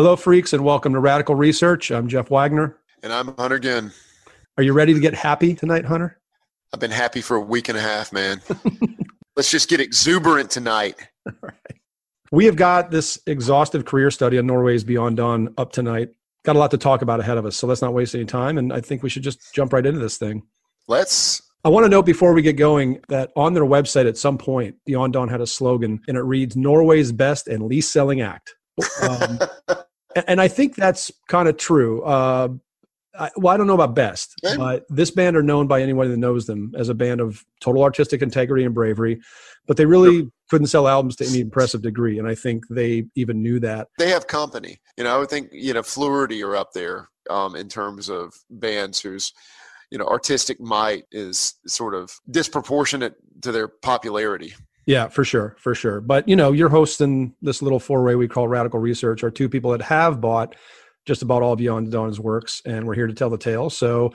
Hello, freaks, and welcome to Radical Research. I'm Jeff Wagner. And I'm Hunter Ginn. Are you ready to get happy tonight, Hunter? I've been happy for a week and a half, man. Let's just get exuberant tonight. Right. We have got this exhaustive career study on Norway's Beyond Dawn up tonight. Got a lot to talk about ahead of us, so let's not waste any time. And I think we should just jump right into this thing. Let's. I want to note before we get going that on their website at some point, Beyond Dawn had a slogan, and it reads Norway's best and least selling act. Um, and I think that's kind of true. Uh, I, well, I don't know about best, but this band are known by anyone that knows them as a band of total artistic integrity and bravery. But they really couldn't sell albums to any impressive degree, and I think they even knew that. They have company. You know, I would think you know Fleurety are up there um, in terms of bands whose you know artistic might is sort of disproportionate to their popularity. Yeah, for sure, for sure. But you know, you're hosting this little four-way we call Radical Research, are two people that have bought just about all of Beyond Dawn's works, and we're here to tell the tale. So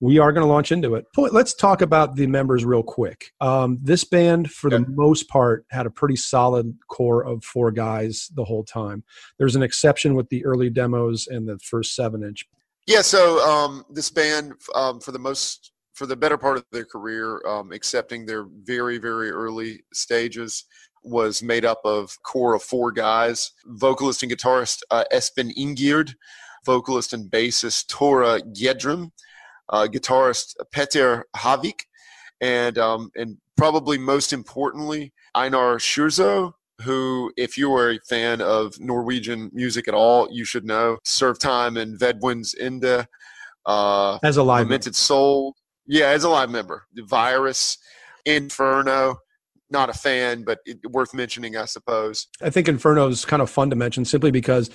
we are going to launch into it. Let's talk about the members real quick. Um, this band, for the most part, had a pretty solid core of four guys the whole time. There's an exception with the early demos and the first seven inch. Yeah, so um, this band, um, for the most for the better part of their career, um, excepting their very, very early stages, was made up of core of four guys vocalist and guitarist uh, Espen Ingierd, vocalist and bassist Tore Gjedrem, uh, guitarist Petter Haavik, and, um, and probably most importantly, Einar Sjursø, who, if you are a fan of Norwegian music at all, you should know. Serve Time and Ved Buens Ende. Uh, as a live Lamented Soul. Yeah, as a live member. The Virus, Inferno. Not a fan, but it, worth mentioning, I suppose. I think Inferno is kind of fun to mention simply because,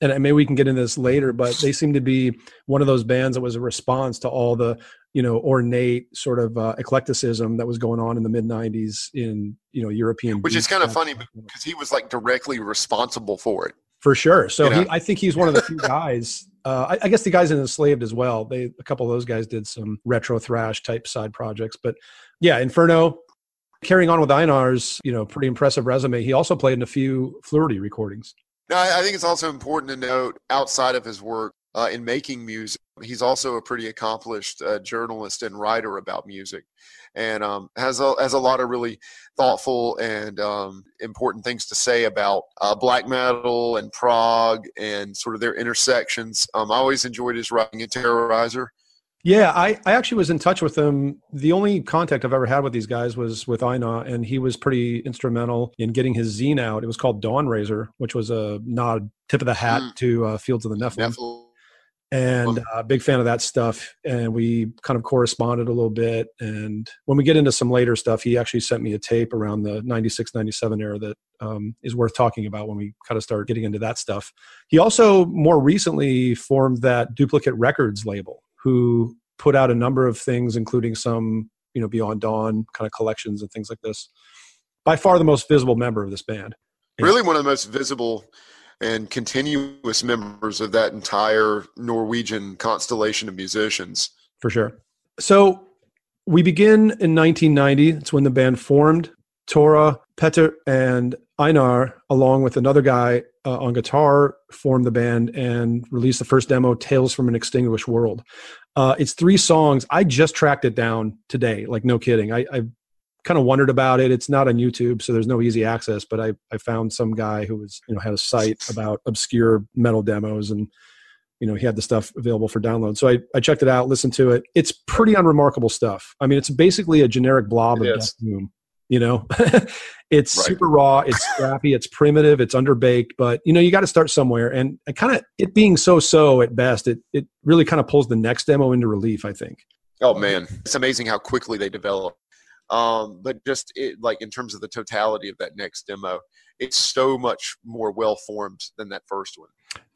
and maybe we can get into this later, but they seem to be one of those bands that was a response to all the you know ornate sort of uh, eclecticism that was going on in the mid 90s in you know european which is kind of funny because he was like directly responsible for it for sure so you know? he, i think he's one of the few guys uh, I, I, guess the guys in enslaved as well. They a couple of those guys did some retro thrash type side projects, but yeah, Inferno. Carrying on with Einar's, you know, pretty impressive resume. He also played in a few Fleurety recordings. No, I think it's also important to note outside of his work uh, in making music, he's also a pretty accomplished uh, journalist and writer about music and um, has a has a lot of really thoughtful and um, important things to say about uh, black metal and prog and sort of their intersections. Um, I always enjoyed his writing in Terrorizer. Yeah, I, I actually was in touch with him. The only contact I've ever had with these guys was with Einar, and he was pretty instrumental in getting his zine out. It was called Dawnrazor, which was a nod, tip of the hat mm. to uh, Fields of the Nephilim. Nephilim and a uh, big fan of that stuff. And we kind of corresponded a little bit. And when we get into some later stuff he actually sent me a tape around the 96 97 era that um, is worth talking about when we kind of start getting into that stuff. He also more recently formed that duplicate records label who put out a number of things including some you know beyond dawn kind of collections and things like this. By far the most visible member of this band. Really one of the most visible and continuous members of that entire Norwegian constellation of musicians. For sure. So we begin in 1990. It's when the band formed. Tore, Petter, and Einar, along with another guy uh, on guitar, formed the band and released the first demo, Tales from an Extinguished World. Uh, it's three songs. I just tracked it down today, like no kidding. I, I kind of wondered about it. It's not on YouTube, so there's no easy access. But I, I found some guy who was, you know, had a site about obscure metal demos, and you know, he had the stuff available for download. So I, I checked it out, listened to it. It's pretty unremarkable stuff. I mean, it's basically a generic blob it of Death Doom. You know, it's right. super raw, it's scrappy, it's primitive, it's underbaked, but you know, you got to start somewhere. And kind of it being so-so at best, it it really kind of pulls the next demo into relief. I think. Oh man, it's amazing how quickly they develop. Um, but just it, like in terms of the totality of that next demo, it's so much more well formed than that first one.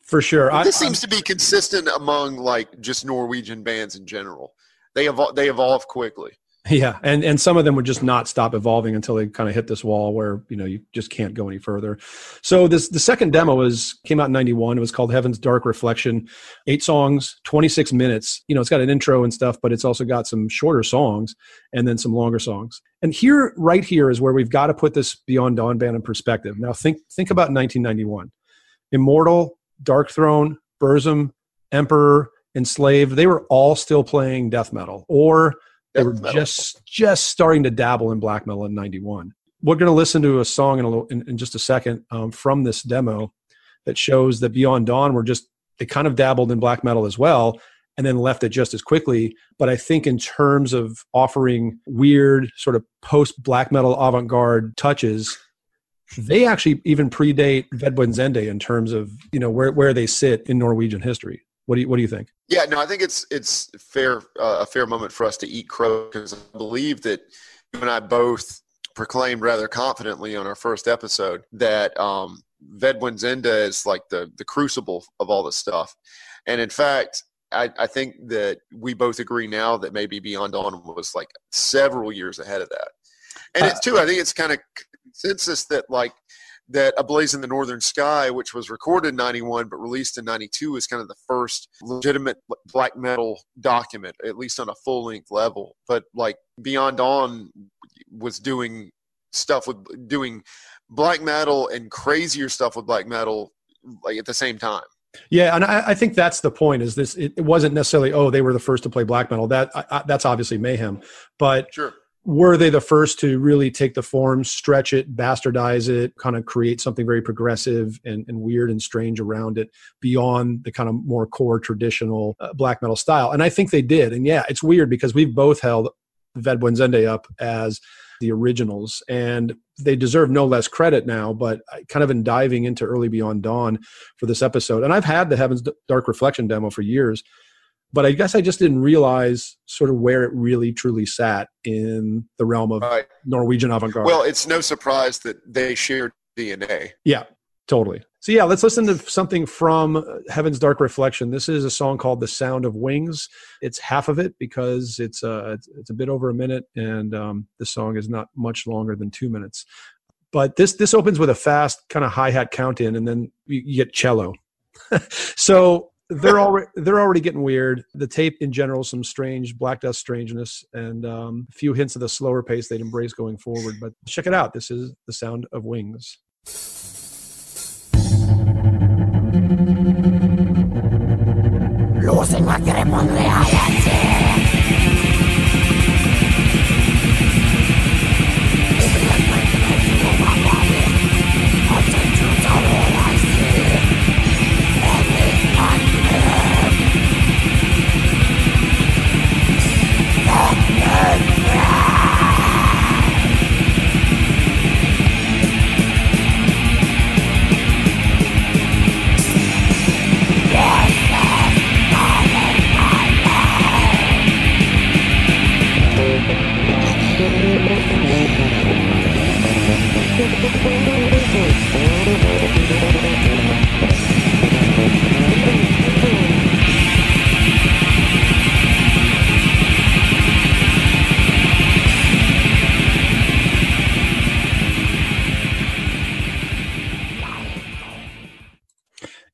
For sure, this I, seems I'm, to be consistent among like just Norwegian bands in general. They evolve, they evolve quickly. Yeah, and and some of them would just not stop evolving until they kind of hit this wall where you know you just can't go any further. So this the second demo was came out in '91. It was called Heaven's Dark Reflection. Eight songs, 26 minutes. You know, it's got an intro and stuff, but it's also got some shorter songs and then some longer songs. And here, right here, is where we've got to put this Beyond Dawn band in perspective. Now think think about 1991. Immortal, Darkthrone, Burzum, Emperor, Enslaved, they were all still playing death metal, or they were metal. just just starting to dabble in black metal in '91. We're going to listen to a song in, a little, in, in just a second um, from this demo that shows that Beyond Dawn were just they kind of dabbled in black metal as well, and then left it just as quickly. But I think in terms of offering weird sort of post black metal avant garde touches, they actually even predate Ved Buens Ende in terms of you know where where they sit in Norwegian history. What do you what do you think? Yeah, no, I think it's it's fair uh, a fair moment for us to eat crow because I believe that you and I both proclaimed rather confidently on our first episode that um, Ved Buens Ende is like the the crucible of all this stuff, and in fact, I, I think that we both agree now that maybe Beyond Dawn was like several years ahead of that, and it's too. I think it's kind of consensus that like that A Blaze in the Northern Sky, which was recorded in 91 but released in 92, is kind of the first legitimate black metal document, at least on a full length level. But like Beyond Dawn was doing stuff with doing black metal and crazier stuff with black metal like at the same time. Yeah, and I, I think that's the point. Is this? It, it wasn't necessarily oh they were the first to play black metal. That I, I, that's obviously mayhem, but Sure. Were they the first to really take the form, stretch it, bastardize it, kind of create something very progressive and, and weird and strange around it beyond the kind of more core traditional uh, black metal style? And I think they did. And yeah, it's weird because we've both held Ved Buens Ende up as the originals and they deserve no less credit now but I kind of in diving into early beyond dawn for this episode and i've had the heavens dark reflection demo for years but I guess I just didn't realize sort of where it really truly sat in the realm of Right. Norwegian avant-garde. Well, it's no surprise that they shared DNA. yeah, totally. So yeah, let's listen to something from uh, Heaven's Dark Reflection. This is a song called "The Sound of Wings." It's half of it because it's uh, it's, it's a bit over a minute, and um, the song is not much longer than two minutes. But this this opens with a fast kind of hi hat count in, and then you, you get cello. so they're already they're already getting weird. The tape in general, some strange black dust strangeness, and um, a few hints of the slower pace they'd embrace going forward. But check it out. This is the sound of wings. My grip on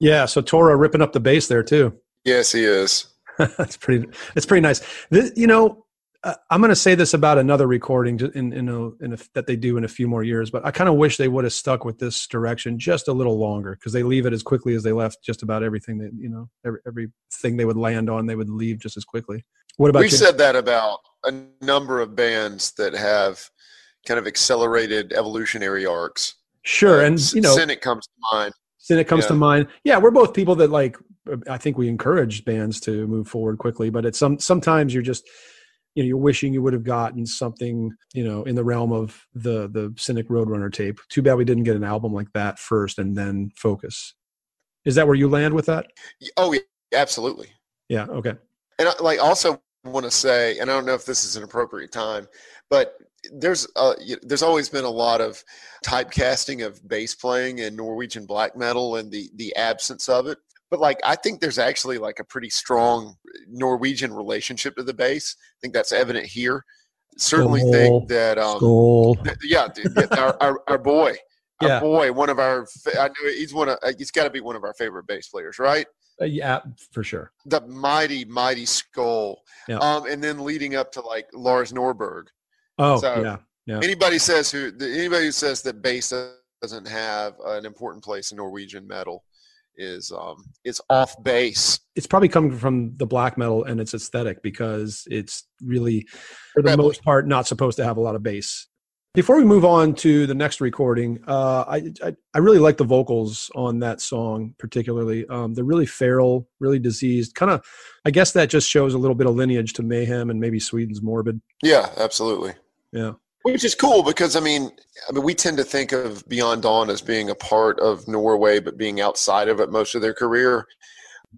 Yeah, so Tore ripping up the bass there too. Yes, he is. That's pretty. It's pretty nice. This, you know, uh, I'm going to say this about another recording in in, a, in a, that they do in a few more years, but I kind of wish they would have stuck with this direction just a little longer because they leave it as quickly as they left just about everything that you know every everything they would land on they would leave just as quickly. What about We've you? said that about a number of bands that have kind of accelerated evolutionary arcs. sure, Uh, and you know, Cynic comes to mind. Cynic comes to Yeah. mind. Yeah, we're both people that like. I think we encourage bands to move forward quickly, but it's some sometimes you're just, you know, you're wishing you would have gotten something, you know, in the realm of the the Cynic Roadrunner tape. Too bad we didn't get an album like that first and then focus. Is that where you land with that? Oh, yeah, absolutely. Yeah. Okay. And I, like also want to say, and I don't know if this is an appropriate time, but there's uh, there's always been a lot of typecasting of bass playing in Norwegian black metal and the the absence of it. But like I think there's actually like a pretty strong Norwegian relationship to the bass. I think that's evident here. Certainly think that um, th- yeah, dude, yeah, our, our, our boy, our Yeah. boy, one of our I know he's one of uh, he's got to be one of our favorite bass players, right? Uh, yeah, for sure. the mighty, mighty Skoll. Yeah. Um, and then leading up to like Lars Norberg. Oh, So- yeah. Yeah. Anybody says who anybody who says that bass doesn't have an important place in Norwegian metal is um, is off base. It's probably coming from the black metal and its aesthetic because it's really, for the Rebel. most part, not supposed to have a lot of bass. Before we move on to the next recording, uh, I, I I really like the vocals on that song particularly. Um, they're really feral, really diseased. Kind of, I guess that just shows a little bit of lineage to Mayhem and maybe Sweden's Morbid. Yeah, absolutely. Yeah. Which is cool because I mean, I mean, we tend to think of Beyond Dawn as being a part of Norway, but being outside of it most of their career.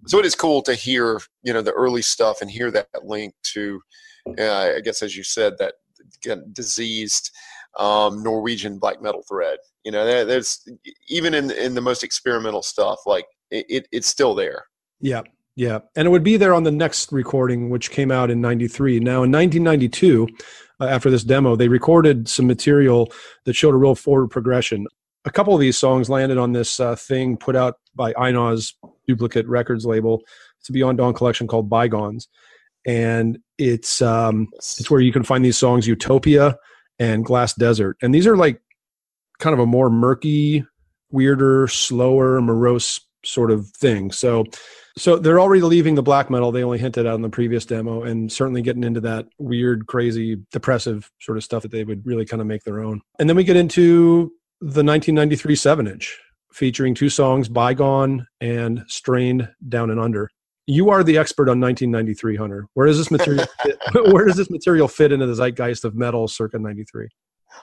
So it is cool to hear, you know, the early stuff and hear that link to, uh, I guess, as you said, that diseased um, Norwegian black metal thread. You know, there's even in in the most experimental stuff, like it, it, it's still there. Yeah, yeah, and it would be there on the next recording, which came out in '93. Now, in 1992, uh, after this demo, they recorded some material that showed a real forward progression. A couple of these songs landed on this uh, thing put out by Einar's Duplicate Records label. It's a Beyond Dawn collection called Bygones, and it's um, it's where you can find these songs Utopia and Glass Desert, and these are like kind of a more murky, weirder, slower, morose sort of thing. So so they're already leaving the black metal. They only hinted at in the previous demo, and certainly getting into that weird, crazy, depressive sort of stuff that they would really kind of make their own. And then we get into the 1993 seven inch, featuring two songs, "Bygone" and "Strained Down and Under." You are the expert on 1993, Hunter. Where does this material fit, where does this material fit into the zeitgeist of metal circa 93?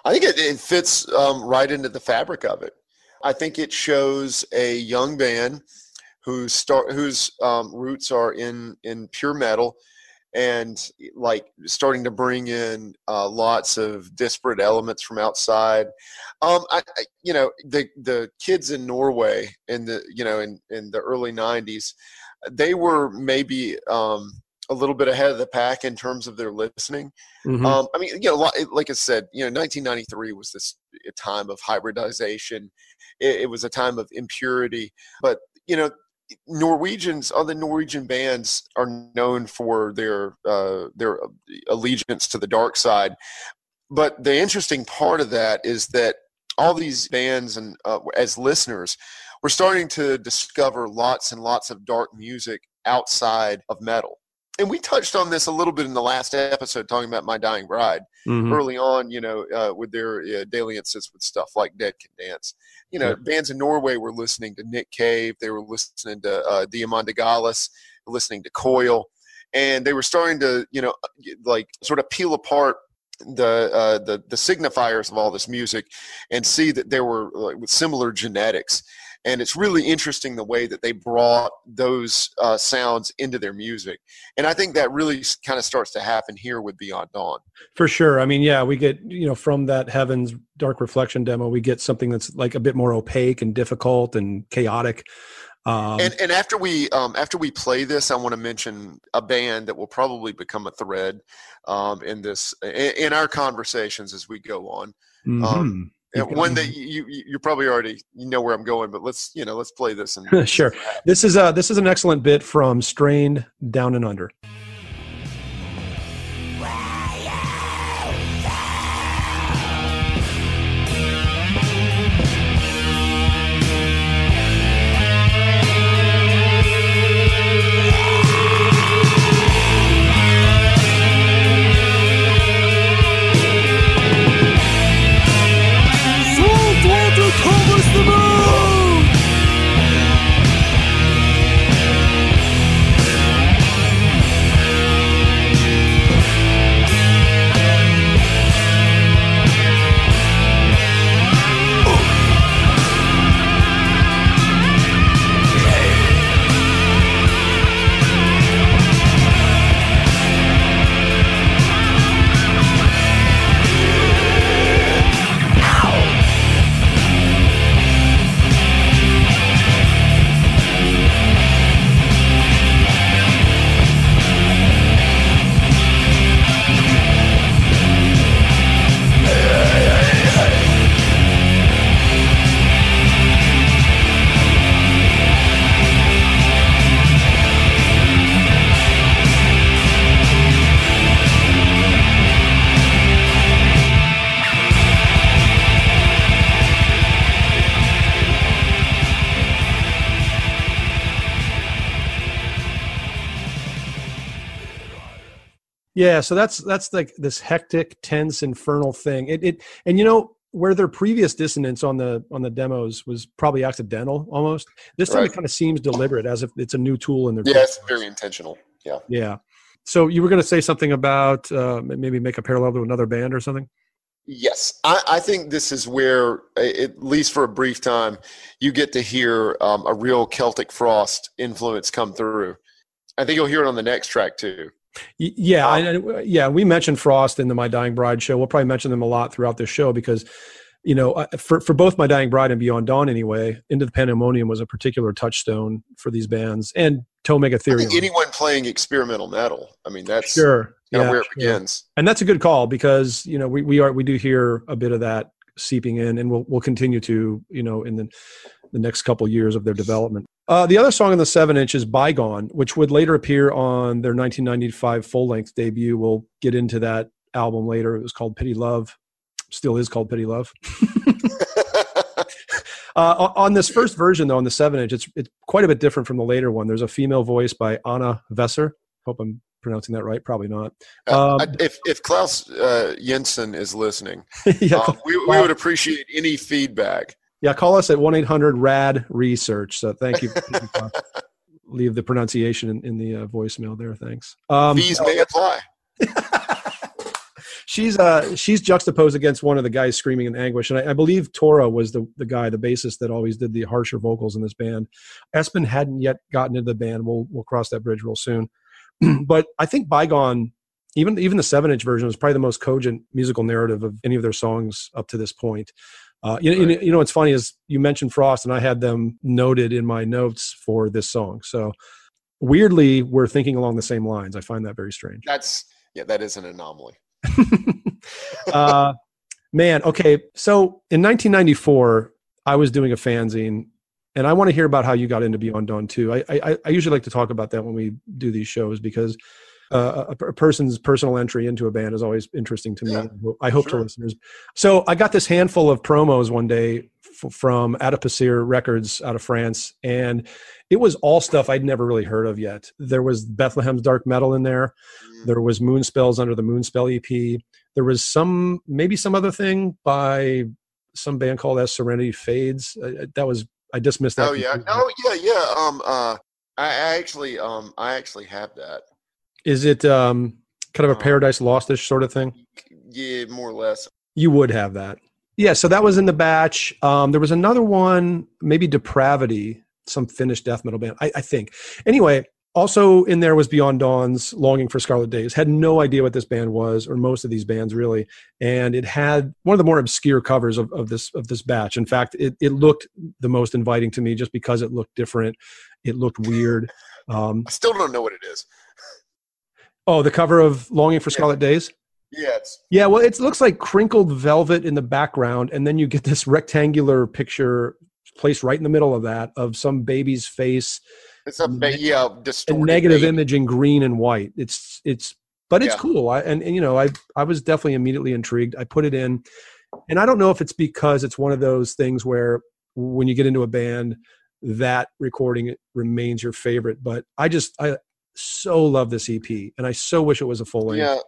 I think it, it fits um, right into the fabric of it. I think it shows a young band whose start whose um, roots are in in pure metal and like starting to bring in uh, lots of disparate elements from outside. Um, I, I, you know, the the kids in Norway in the you know in in the early '90s, they were maybe um, a little bit ahead of the pack in terms of their listening. Mhm. Um, I mean, you know, like I said, you know, 1993 was this a time of hybridization. It, it was a time of impurity, but you know, Norwegians, other Norwegian bands are known for their uh, their allegiance to the dark side. But the interesting part of that is that all these bands and uh, as listeners, we're starting to discover lots and lots of dark music outside of metal. And we touched on this a little bit in the last episode, talking about My Dying Bride Mhm. early on, you know, uh, with their uh, dalliances with stuff like Dead Can Dance. You know, bands in Norway were listening to Nick Cave, they were listening to uh, Diamanda Galás, listening to Coil, and they were starting to, you know, like sort of peel apart the uh, the the signifiers of all this music and see that there were like, with similar genetics. And it's really interesting the way that they brought those uh, sounds into their music. And I think that really kind of starts to happen here with Beyond Dawn. For sure. I mean, yeah, we get, you know, from that Heaven's Dark Reflection demo, we get something that's like a bit more opaque and difficult and chaotic. Um, and and after we um, after we play this, I want to mention a band that will probably become a thread um, in this in, in our conversations as we go on. mhm. And one that you you you probably already you know where I'm going, but let's you know let's play this and sure. This is a this is an excellent bit from Strained Down and Under. Yeah, so that's that's like this hectic, tense, infernal thing. It, it and you know where their previous dissonance on the on the demos was probably accidental almost. This time Right. it kind of seems deliberate, as if it's a new tool in their Yeah, it's very intentional. Yeah. yeah. So you were going to say something about uh, maybe make a parallel to another band or something. Yes, I, I think this is where, at least for a brief time, you get to hear um, a real Celtic Frost influence come through. I think you'll hear it on the next track too. Yeah, I, yeah. We mentioned Frost in the My Dying Bride show. We'll probably mention them a lot throughout this show because, you know, for for both My Dying Bride and Beyond Dawn, anyway, Into the Pandemonium was a particular touchstone for these bands and To Mega Therion. anyone playing experimental metal, I mean, that's Sure, kind of yeah, where it sure. begins. and that's a good call because you know we, we are we do hear a bit of that seeping in and we'll we'll continue to you know in the the next couple years of their development uh, the other song on the seven inch is bygone which would later appear on their 1995 full-length debut. We'll get into that album later. It was called pity love. Still is called pity love. Uh, on- this first version though on the seven inch it's it's quite a bit different from the later one. There's a female voice by anna vesser. Hope i'm pronouncing that right. Probably not. Uh, Um, I- if if Klaus uh, Jensen is listening, yeah, um, we, we would appreciate any feedback. Yeah, call us at 1 800 RAD Research. So thank you. Thank you, Bob. Leave the pronunciation in, in the uh, voicemail there. Thanks. Um, Fees may apply. she's uh, she's juxtaposed against one of the guys screaming in anguish. And I, I believe Tore was the, the guy, the bassist that always did the harsher vocals in this band. Espen hadn't yet gotten into the band. We'll, we'll cross that bridge real soon. but I think Bygone, even, even the seven inch version, was probably the most cogent musical narrative of any of their songs up to this point. Uh, you, you, know, you know what's funny is you mentioned Frost, and I had them noted in my notes for this song. So weirdly, we're thinking along the same lines. I find that very strange. That's yeah, that is an anomaly. uh, man, okay. So in 1994, I was doing a fanzine, and I want to hear about how you got into Beyond Dawn too. I, I, I usually like to talk about that when we do these shows because uh, a, a person's personal entry into a band is always interesting to me. Yeah, I hope sure. to listeners. So I got this handful of promos one day f- from Adipocere Records out of France, and it was all stuff I'd never really heard of yet. There was Bethlehem's Dark Metal in there. There was Moonspells under the Moonspell EP. There was some, maybe some other thing by some band called As Serenity Fades. Uh, that was I dismissed that. Oh yeah, oh yeah, yeah. Um, uh, I, I actually, um, I actually have that. Is it um, kind of a Uh, Paradise Lostish sort of thing? Yeah, more or less. You would have that. Yeah, so that was in the batch. Um, there was another one, maybe Depravity, some Finnish death metal band, I, I think. Anyway, also in there was Beyond Dawn's Longing for Scarlet Days. Had no idea what this band was, or most of these bands really. And it had one of the more obscure covers of, of this of this batch. In fact, it, it looked the most inviting to me just because it looked different. It looked weird. Um, I still don't know what it is. Oh, the cover of Longing for Yeah. Scarlet Days? Yeah, it's Yeah, well, it looks like crinkled velvet in the background, and then you get this rectangular picture placed right in the middle of that of some baby's face, it's a ba- yeah a distorted. negative baby. image in green and white. It's it's, but it's Yeah. cool. I, and, and you know, I I was definitely immediately intrigued. I put it in, and I don't know if it's because it's one of those things where when you get into a band, that recording remains your favorite. But I just I so love this EP, and I so wish it was a full length. Yeah,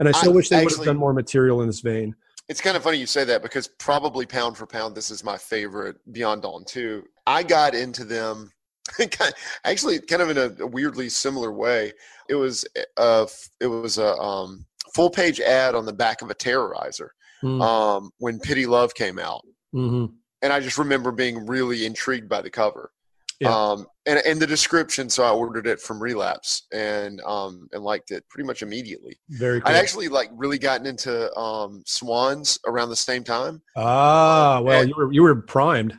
And I so I wish they would have actually- done more material in this vein. it's kind of funny you say that because probably pound for pound, this is my favorite Beyond Dawn too. I got into them actually kind of in a, weirdly similar way. It was a it was a um, full page ad on the back of a Terrorizer Mm. um, when Pity Love came out, hmm and I just remember being really intrigued by the cover. Yeah. Um, and, and the description, so I ordered it from Relapse and um, and liked it pretty much immediately. Very cool. I'd actually like really gotten into um, Swans around the same time. ah, well, and- you were you were primed.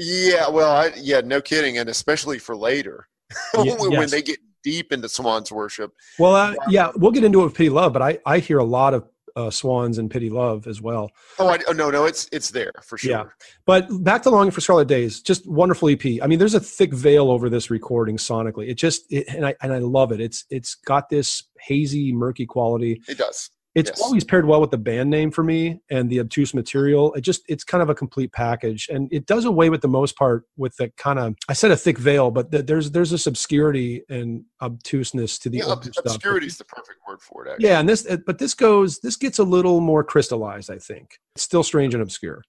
Yeah, well, I, yeah, no kidding, and especially for later when they get deep into Swans worship. Well, uh, yeah, we'll get into it with Pity Love, but I I hear a lot of uh, Swans and Pity Love as well. Oh, I, oh no, no, it's it's there for sure. Yeah. But back to Longing for Scarlet Days, just wonderful EP. I mean, there's a thick veil over this recording sonically. It just it, and I and I love it. It's it's got this hazy, murky quality. It does. It's Yes. always paired well with the band name for me and the obtuse material. It just it's kind of a complete package, and it does away with the most part with the kind of I said a thick veil, but th- there's there's this obscurity and obtuseness to the Yeah, ob- obscurity is the perfect word for it. Actually. Yeah, and this but this goes this gets a little more crystallized. I think it's still strange and obscure.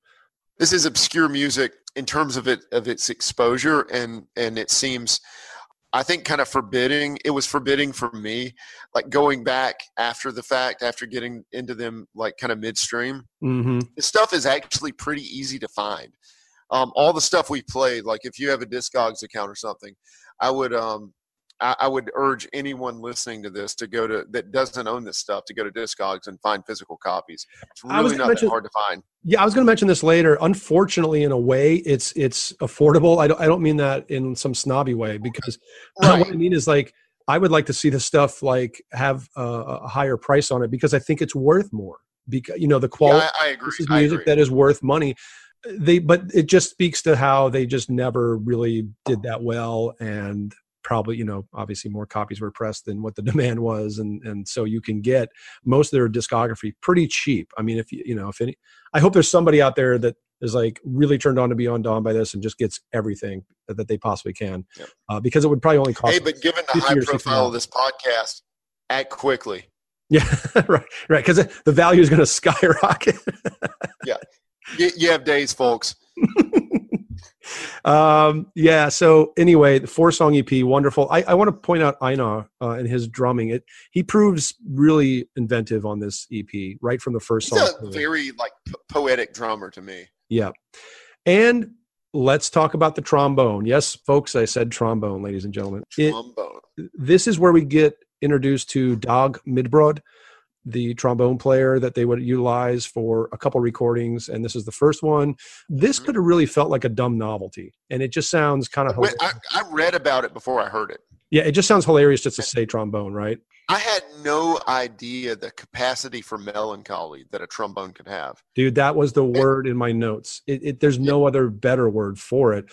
this is obscure music in terms of it of its exposure and and it seems i think kind of forbidding it was forbidding for me like going back after the fact after getting into them like kind of midstream hmm the stuff is actually pretty easy to find. Um, all the stuff we played like if you have a discogs account or something i would um I, I would urge anyone listening to this to go to that doesn't own this stuff to go to discogs and find physical copies it's really not mention- that hard to find Yeah, I was going to mention this later. Unfortunately, in a way, it's it's affordable. I don't I don't mean that in some snobby way because Right. what I mean is like I would like to see the stuff like have a, a higher price on it because I think it's worth more. Because you know the quality. yeah, I, I agree this is music that is worth money. They, but it just speaks to how they just never really did that well, and probably you know obviously more copies were pressed than what the demand was, and and so you can get most of their discography pretty cheap. I mean, if you you know if any, I hope there's somebody out there that is like really turned on to Beyond Dawn by this and just gets everything that, that they possibly can, uh, because it would probably only cost. Hey, but given the high profile of this podcast, act quickly. yeah, right, right, because the value is going to skyrocket. Yeah you, you have days, folks. Um yeah so anyway the four song ep wonderful. I, I want to point out einar uh, and his drumming. It he proves really inventive on this ep right from the first He's song. a very like poetic drummer to me. yeah. And let's talk about the trombone. Yes folks i said trombone ladies and gentlemen. It- Trombone. this is where we get introduced to Dag Midbrød, the trombone player that they would utilize for a couple recordings, and this is the first one. This Mhm. could have really felt like a dumb novelty, and it just sounds kind of I, I read about it before I heard it. yeah, it just sounds hilarious just to say trombone, right? I had no idea the capacity for melancholy that a trombone could have. Dude, that was the word in my notes. It, it there's no other better word for it.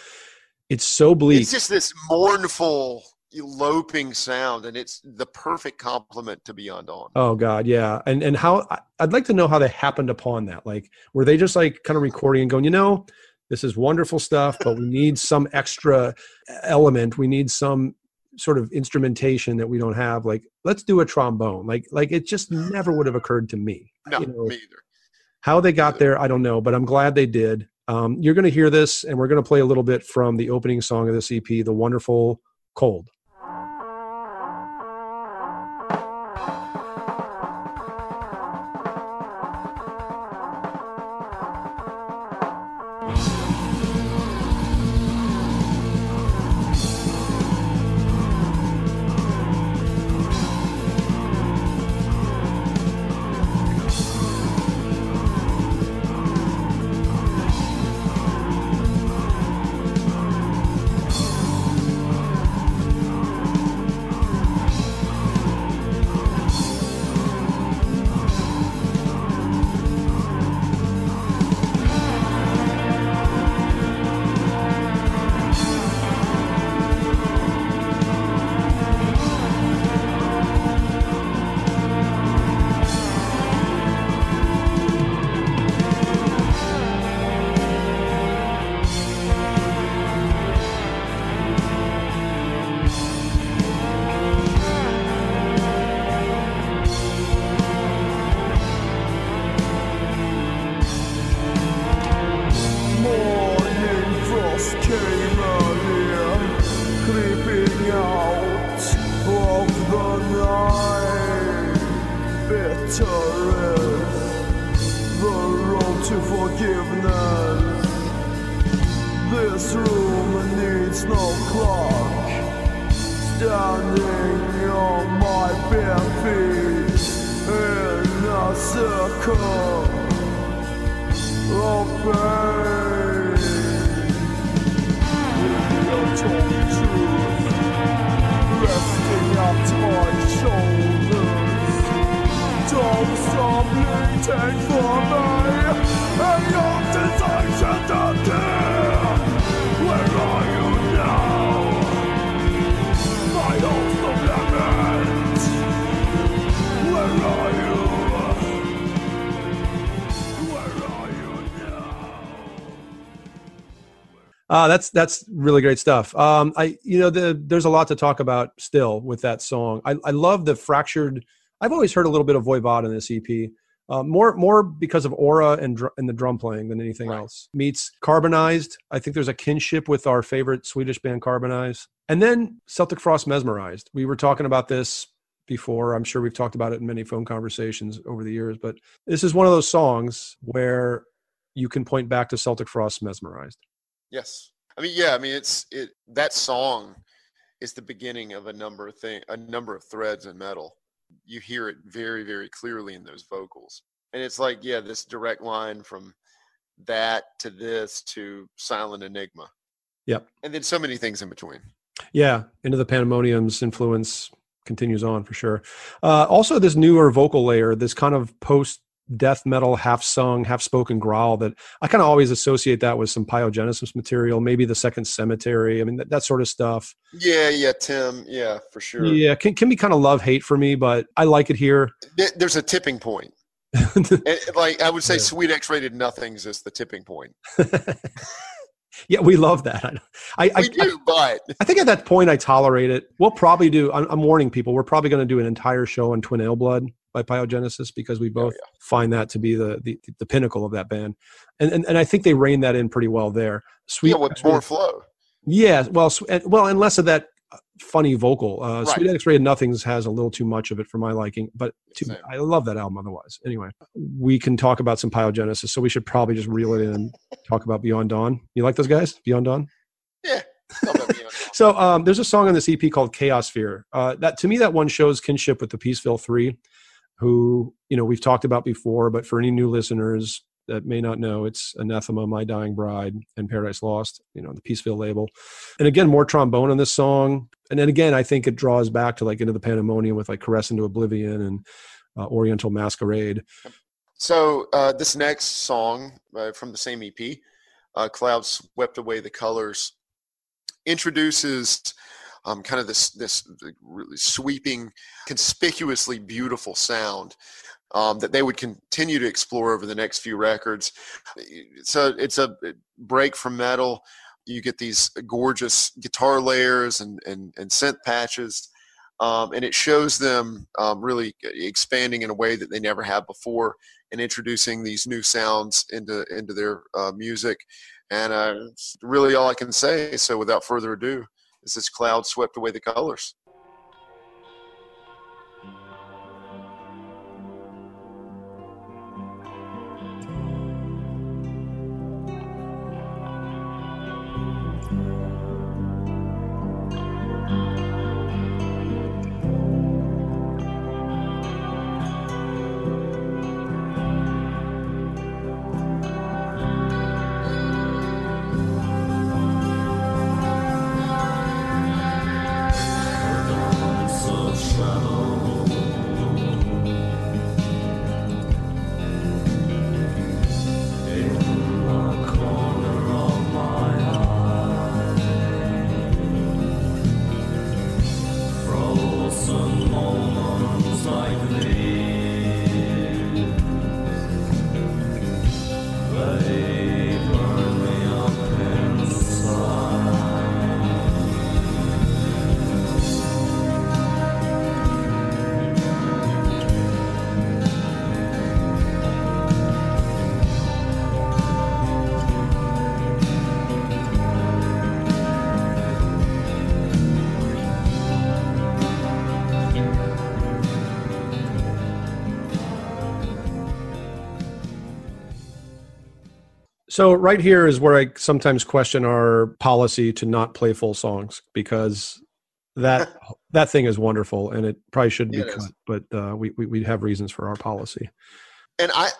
It's so bleak. It's just this mournful, eloping sound, and it's the perfect complement to Beyond Dawn. Oh God, yeah, and and how I'd like to know how they happened upon that. Like, were they just like kind of recording and going, you know, this is wonderful stuff, but we need some extra element. We need some sort of instrumentation that we don't have. Like, let's do a trombone. Like, like it just never would have occurred to me. no, you know, me either. How they got there, I don't know, but I'm glad they did. Um, you're going to hear this, and we're going to play a little bit from the opening song of this EP, "The Wonderful Cold." The road to forgiveness. This room needs no clock. Standing on my bare feet in a circle of pain. The untold truth resting at my shoulders. Uh, that's that's really great stuff. Um, I you know there's a lot to talk about still with that song. I, love the fractured I've always heard a little bit of Voivod in this EP. Uh, more more because of aura and dr- and the drum playing than anything Right. else. Meets carbonized. I think there's a kinship with our favorite Swedish band Carbonized, and then Celtic Frost mesmerized. We were talking about this before. I'm sure we've talked about it in many phone conversations over the years, but this is one of those songs where you can point back to Celtic Frost mesmerized. Yes. I mean, yeah. I mean, it's it. That song is the beginning of a number of thing, a number of threads in metal. You hear it very, very clearly in those vocals, and it's like, yeah, this direct line from that to this to Silent Enigma. Yep. And then so many things in between. Yeah, into the Pandemonium's influence continues on for sure. Uh, also, this newer vocal layer, this kind of post death metal, half sung, half spoken growl that I kind of always associate that with some Pyogenesis material, maybe the Second Cemetery. I mean, that, that sort of stuff. Yeah, yeah, Tim. Yeah, for sure. Yeah, can, can be kind of love hate for me, but I like it here. There's a tipping point. Like I would say, Yeah. Sweet X-rated nothings is the tipping point. yeah, we love that. I, I, We I, do, but I think at that point I tolerate it. We'll probably do. I'm, I'm warning people. We're probably going to do an entire show on Twinaleblood by Pyogenesis because we both find that to be the, the the pinnacle of that band, and and, and I think they rein that in pretty well there. Sweet, yeah, with more flow. yeah. Well, well, and less of that uh, funny vocal. Uh, Right. Sweet X-Rated Nothings has a little too much of it for my liking, but too. I love that album otherwise. Anyway, we can talk about some Pyogenesis, so we should probably just reel it in and talk about Beyond Dawn. You like those guys, Beyond Dawn? Yeah. So um, there's a song on this EP called Chaos Sphere. Uh, that to me, that one shows kinship with the Peaceville Three, who you know we've talked about before. But for any new listeners that may not know, it's Anathema, My Dying Bride, and Paradise Lost. You know the Peaceville label. And again, more trombone on this song. And then again, I think it draws back to like into the Pandemonium with like Caress into Oblivion and uh, Oriental Masquerade. So uh, this next song uh, from the same EP, uh, "Clouds Swept Away the Colors," introduces um, kind of this this really sweeping, conspicuously beautiful sound um, that they would continue to explore over the next few records. So it's a break from metal. You get these gorgeous guitar layers and and, and synth patches. Um, and it shows them um, really expanding in a way that they never have before and introducing these new sounds into into their uh, music. And uh, really all I can say. So without further ado, is this cloud swept away the colors? So right here is where I sometimes question our policy to not play full songs because that that thing is wonderful and it probably should be Yeah, it cut, is. but uh, we, we we have reasons for our policy. And I,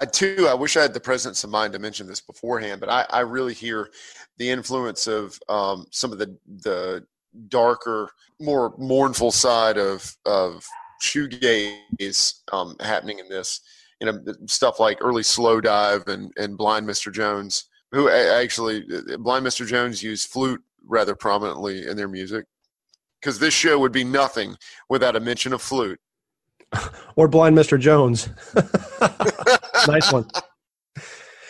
I too, I wish I had the presence of mind to mention this beforehand, but I, I really hear the influence of um, some of the the darker, more mournful side of of shoegaze um, happening in this. You know, stuff like early Slowdive and and Blind Mr. Jones, who actually uh, Blind Mr. Jones used flute rather prominently in their music. Because this show would be nothing without a mention of flute. Or Blind Mr. Jones. nice one.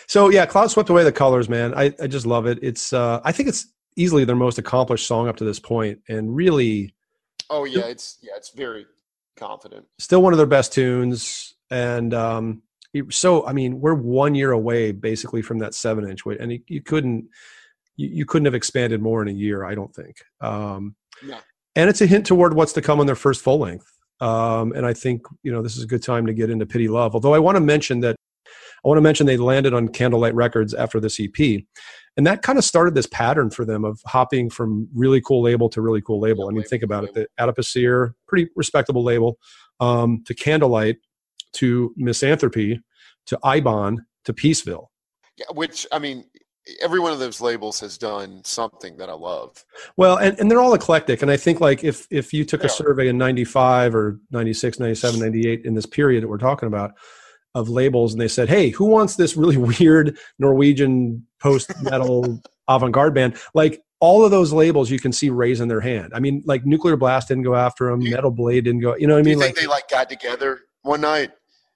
So yeah, Cloud swept away the colors, man. I, I just love it. It's uh, I think it's easily their most accomplished song up to this point, and really Oh yeah, it's yeah, it's very confident. still one of their best tunes. And um, so I mean, we're one year away basically from that seven inch, and you, you couldn't you, you couldn't have expanded more in a year, I don't think. Um, No. And it's a hint toward what's to come on their first full length. Um, and I think you know this is a good time to get into Pity Love. Although I want to mention that I want to mention they landed on Candlelight Records after this EP, and that kind of started this pattern for them of hopping from really cool label to really cool label. Yeah, I mean, label think about it: the Adipocere, pretty respectable label, um, to Candlelight, to Misanthropy, to Eibon, to Peaceville. Yeah, which I mean, every one of those labels has done something that I love. Well, and, and they're all eclectic. And I think like if if you took They a are. survey in 95 or 96, 97, 98 in this period that we're talking about of labels and they said, "Hey, who wants this really weird Norwegian post-metal avant-garde band?" Like all of those labels you can see raising their hand. I mean, like Nuclear Blast didn't go after them, You- Metal Blade didn't go, you know what I mean? you think Like they like got together one night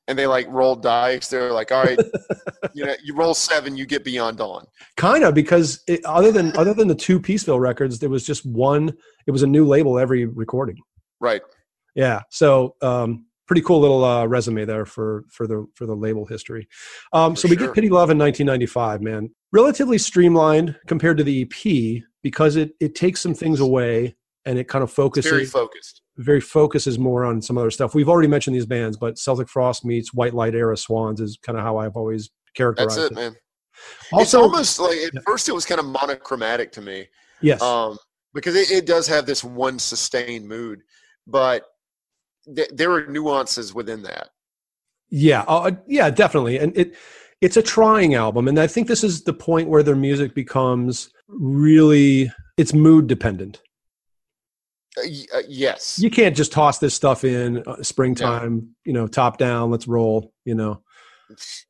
and they like rolled dice? They're like, all right, you know, you roll seven, you get Beyond Dawn. kind of because it, other than other than the two Peaceville records, there was just one it was a new label every recording. Right. Yeah. So um, pretty cool little uh, resume there for for the for the label history. Um, so we get Pity Love in 1995, man. Relatively streamlined compared to the EP because it it takes some things away and it kind of It's focuses very focused. Very focuses more on some other stuff. We've already mentioned these bands, but Celtic Frost meets White Light Era Swans is kind of how I've always characterized That's it, it. man. it's Also, almost like at Yeah. first it was kind of monochromatic to me. yes, um, because it, it does have this one sustained mood, but th- there are nuances within that. Yeah, uh, yeah, definitely. And it it's a trying album, and I think this is the point where their music becomes really it's mood dependent. Uh, uh, yes, You can't just toss this stuff in uh, springtime, you know, top down, let's roll, you know.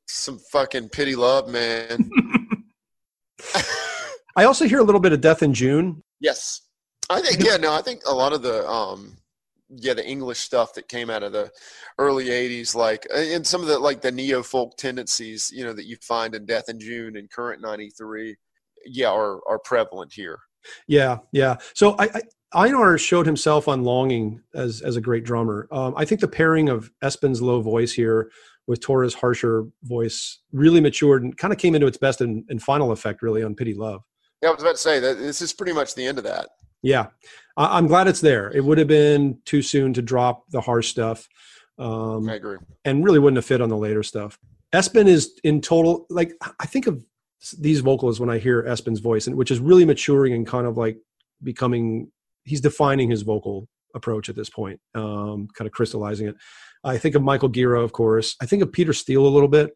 some fucking pity love, man. I also hear a little bit of Death in June. yes, I think. Yeah, no, I think a lot of the um, yeah, the English stuff that came out of the early '80s, like uh, and some of the like the neo folk tendencies, you know, that you find in Death in June and Current 93, yeah, are are prevalent here. Yeah, yeah. So I, I Einar showed himself on Longing as as a great drummer. Um, I think the pairing of Espen's low voice here with Tore's harsher voice really matured and kind of came into its best and, and final effect really on Pity Love. Yeah, I was about to say that this is pretty much the end of that. Yeah, I, I'm glad it's there. It would have been too soon to drop the harsh stuff, um, I agree. and really wouldn't have fit on the later stuff. Espen is in total like I think of these vocals when I hear Espen's voice, and which is really maturing and kind of like becoming. He's defining his vocal approach at this point, um, kind of crystallizing it. I think of Michael Gira, of course. I think of Peter Steele a little bit.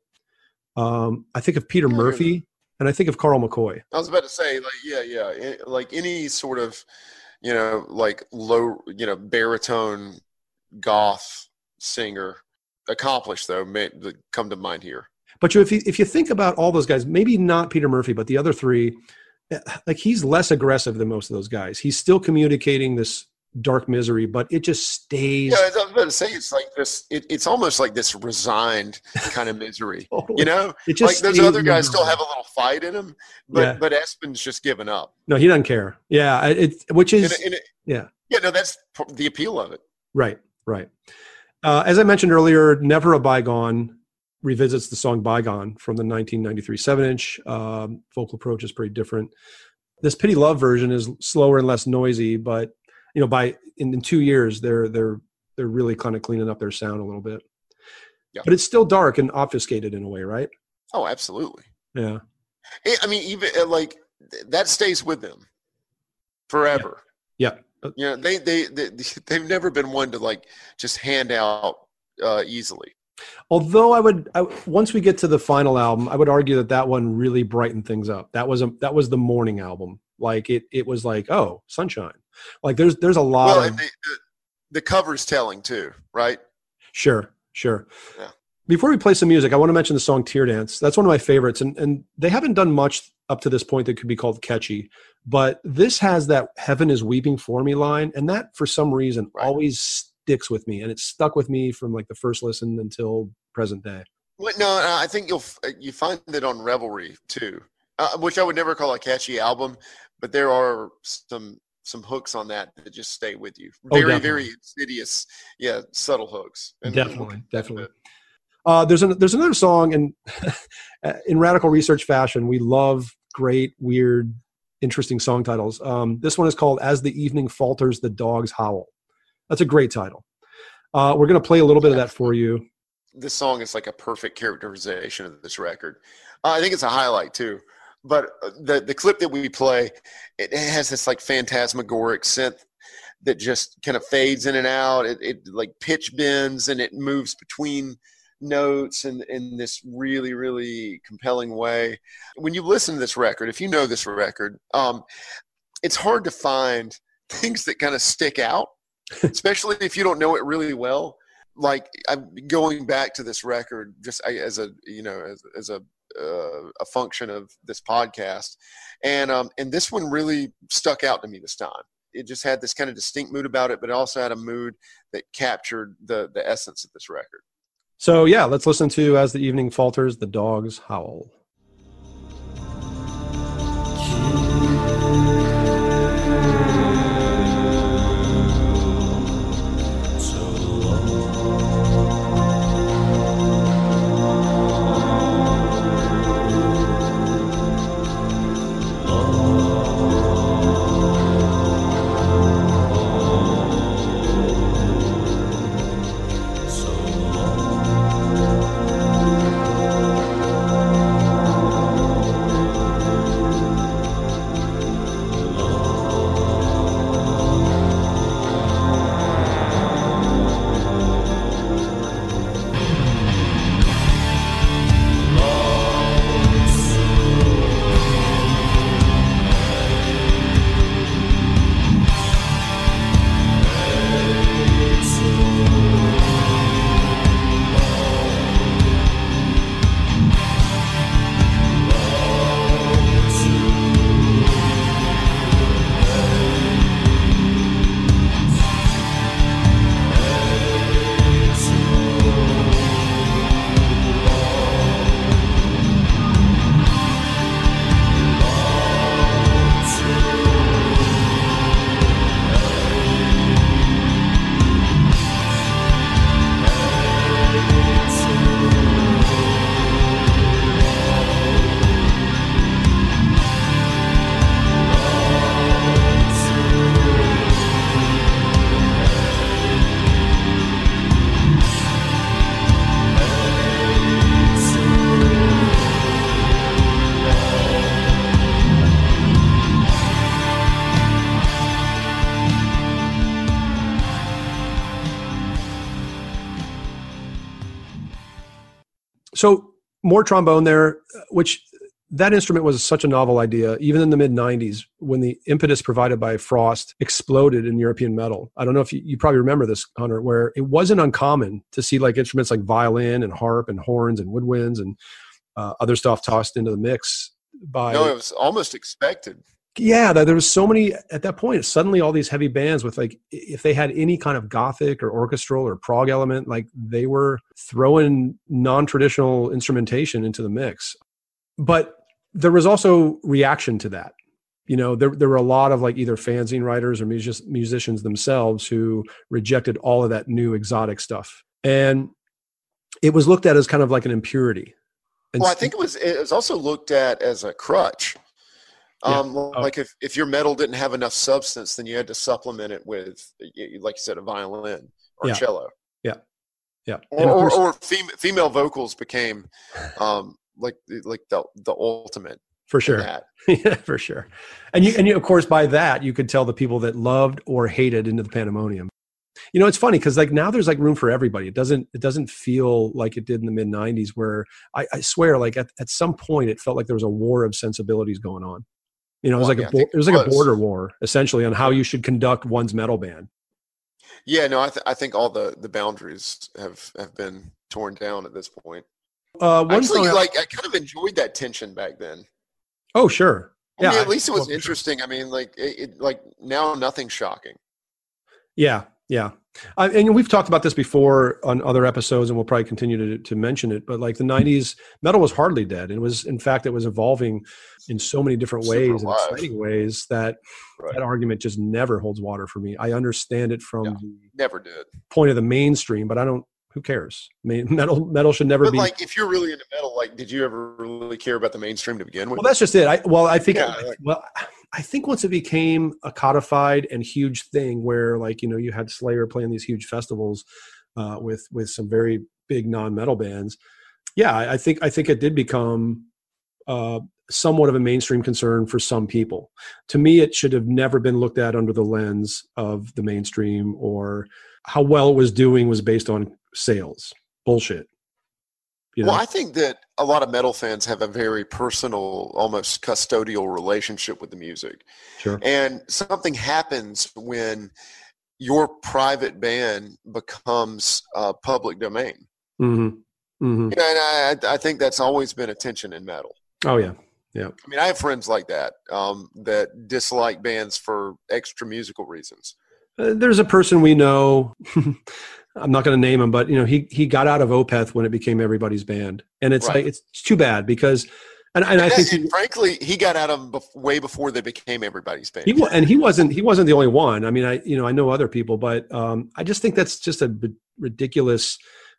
Um, I think of Peter Murphy, and I think of Carl McCoy. I was about to say, like, yeah, yeah, eh, like any sort of, you know, like low, you know, baritone goth singer, accomplished though, may come to mind here. But you, if you if you think about all those guys, maybe not Peter Murphy, but the other three, like he's less aggressive than most of those guys. He's still communicating this dark misery, but it just stays. Yeah, I was about to say, it's like this. It, it's almost like this resigned kind of misery. totally. You know, it like just those other guys still have a little fight in them, but Yeah. but Espen's just given up. No, he doesn't care. Yeah, it which is it- and it- yeah. yeah, no, that's the appeal of it. right, right. Uh, as I mentioned earlier, "Never a Bygone" revisits the song "Bygone" from the 1993 seven-inch. Um, vocal approach is pretty different. This "Pity Love" version is slower and less noisy, but you know, by in, in two years, they're they're they're really kind of cleaning up their sound a little bit. Yeah. But it's still dark and obfuscated in a way, right? Oh, absolutely. Yeah. I I mean, even uh, like that stays with them forever. Yeah. yeah. You know, they they, they they've never been one to like just hand out uh, easily. Although I would, I, once we get to the final album, I would argue that that one really brightened things up. That was a that was the morning album. Like it, it was like oh sunshine. Like there's there's a lot Well, of the, the, the cover's telling too, right? sure sure. Yeah. Before we play some music, I want to mention the song "Tear Dance." That's one of my favorites, and and they haven't done much up to this point that could be called catchy. But this has that "Heaven is weeping for me" line, and that for some reason Right. always sticks with me, and it stuck with me from like the first listen until present day. Well, no, I think you'll uh, you find it on Revelry too, uh, which I would never call a catchy album, but there are some some hooks on that that just stay with you. Oh, Very, definitely. very insidious, yeah, subtle hooks. And definitely, definitely. Uh, there's an, there's another song, and in radical research fashion, we love great, weird, interesting song titles. Um, this one is called "As the Evening Falters, the Dogs Howl." That's a great title. Uh, we're going to play a little bit of that for you. This song is like a perfect characterization of this record. Uh, I think it's a highlight too. But uh, the the clip that we play, it has this like phantasmagoric synth that just kind of fades in and out. It, it like pitch bends and it moves between notes in, in this really, really compelling way. When you listen to this record, if you know this record, um, it's hard to find things that kind of stick out, especially if you don't know it really well. Like I'm going back to this record just as a you know as, as a uh, a function of this podcast, and um, and this one really stuck out to me this time. It just had this kind of distinct mood about it, but it also had a mood that captured the the essence of this record. So yeah, let's listen to "As the Evening Falters, the Dogs Howl." More trombone there, which that instrument was such a novel idea, even in the mid 90s, when the impetus provided by Frost exploded in European metal. I don't know if you, you probably remember this, Hunter, where it wasn't uncommon to see like instruments like violin and harp and horns and woodwinds and uh, other stuff tossed into the mix by No, it was almost expected. Yeah that there was so many at that point suddenly all these heavy bands with like if they had any kind of gothic or orchestral or prog element like they were throwing non-traditional instrumentation into the mix. But there was also reaction to that. You know there, there were a lot of like either fanzine writers or music, musicians themselves who rejected all of that new exotic stuff. And it was looked at as kind of like an impurity. And Well, I think it was it was also looked at as a crutch. Yeah. Um, Like if, if your metal didn't have enough substance, then you had to supplement it with, like you said, a violin or Yeah. cello, yeah or, of or, course- or fem- female vocals became um, like like the the ultimate for sure yeah, for sure. And you, and you, of course, by that you could tell the people that loved or hated into the pandemonium. You know, it's funny because like now there's like room for everybody. It doesn't it doesn't feel like it did in the mid '90s, where I, I swear, like at, at some point, it felt like there was a war of sensibilities going on. You know, it was Well, like yeah, a it was it like a border war essentially on how you should conduct one's metal band. Yeah, no, I, th- I think all the, the boundaries have, have been torn down at this point. Uh, Actually, like I kind of enjoyed that tension back then. oh sure, I mean, Yeah, at least it was for sure. interesting. I mean, like it, it like now nothing's shocking. Yeah, yeah. I, and we've talked about this before on other episodes, and we'll probably continue to, to mention it. But like the mm-hmm. '90s, metal was hardly dead. It was, in fact, it was evolving in so many different Super ways and exciting ways that Right. that argument just never holds water for me. I understand it from Yeah. the Never did. point of the mainstream, but I don't. Who cares? I mean, metal metal should never But be. like, if you're really into metal, like, did you ever really care about the mainstream to begin with? well, that's just it. I well, I think Yeah, like- well, I think once it became a codified and huge thing, where like you know you had Slayer playing these huge festivals uh, with with some very big non metal bands. Yeah, I, think I think it did become uh, somewhat of a mainstream concern for some people. To me, it should have never been looked at under the lens of the mainstream or how well it was doing was based on sales. Bullshit. You know? Well, I think that a lot of metal fans have a very personal, almost custodial relationship with the music. sure. And something happens when your private band becomes uh, public domain. hmm hmm You know, and I, I think that's always been a tension in metal. Oh yeah, yeah. I mean, I have friends like that um, that dislike bands for extra musical reasons. Uh, there's a person we know. I'm not going to name him, but you know, he he got out of Opeth when it became everybody's band, and it's Right. like it's too bad because, and, and I think and frankly, he got out of bef- way before they became everybody's band. he and he wasn't he wasn't the only one. I mean, I you know I know other people, but um, I just think that's just a b- ridiculous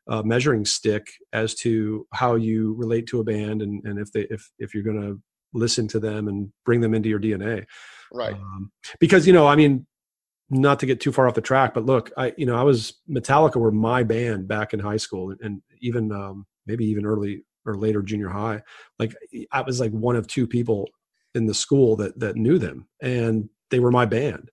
uh, measuring stick as to how you relate to a band and and if they if if you're going to listen to them and bring them into your DNA. right. um, because you know i mean not to get too far off the track but look i you know i was metallica were my band back in high school and, even um, maybe even early or later junior high. Like i was like one of two people in the school that that knew them and they were my band.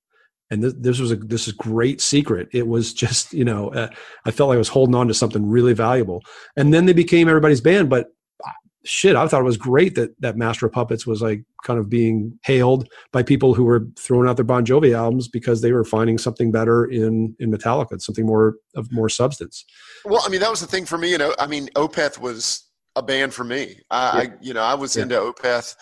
And this, this was a this is great secret. It was just you know uh, i felt like i was holding on to something really valuable. And then they became everybody's band but shit i thought it was great that that master of puppets was like kind of being hailed by people who were throwing out their Bon Jovi albums because they were finding something better in in Metallica, something more of more substance. Well, I mean, that was the thing for me. You know, I mean, Opeth was a band for me. I, I you know, I was Yeah. into Opeth,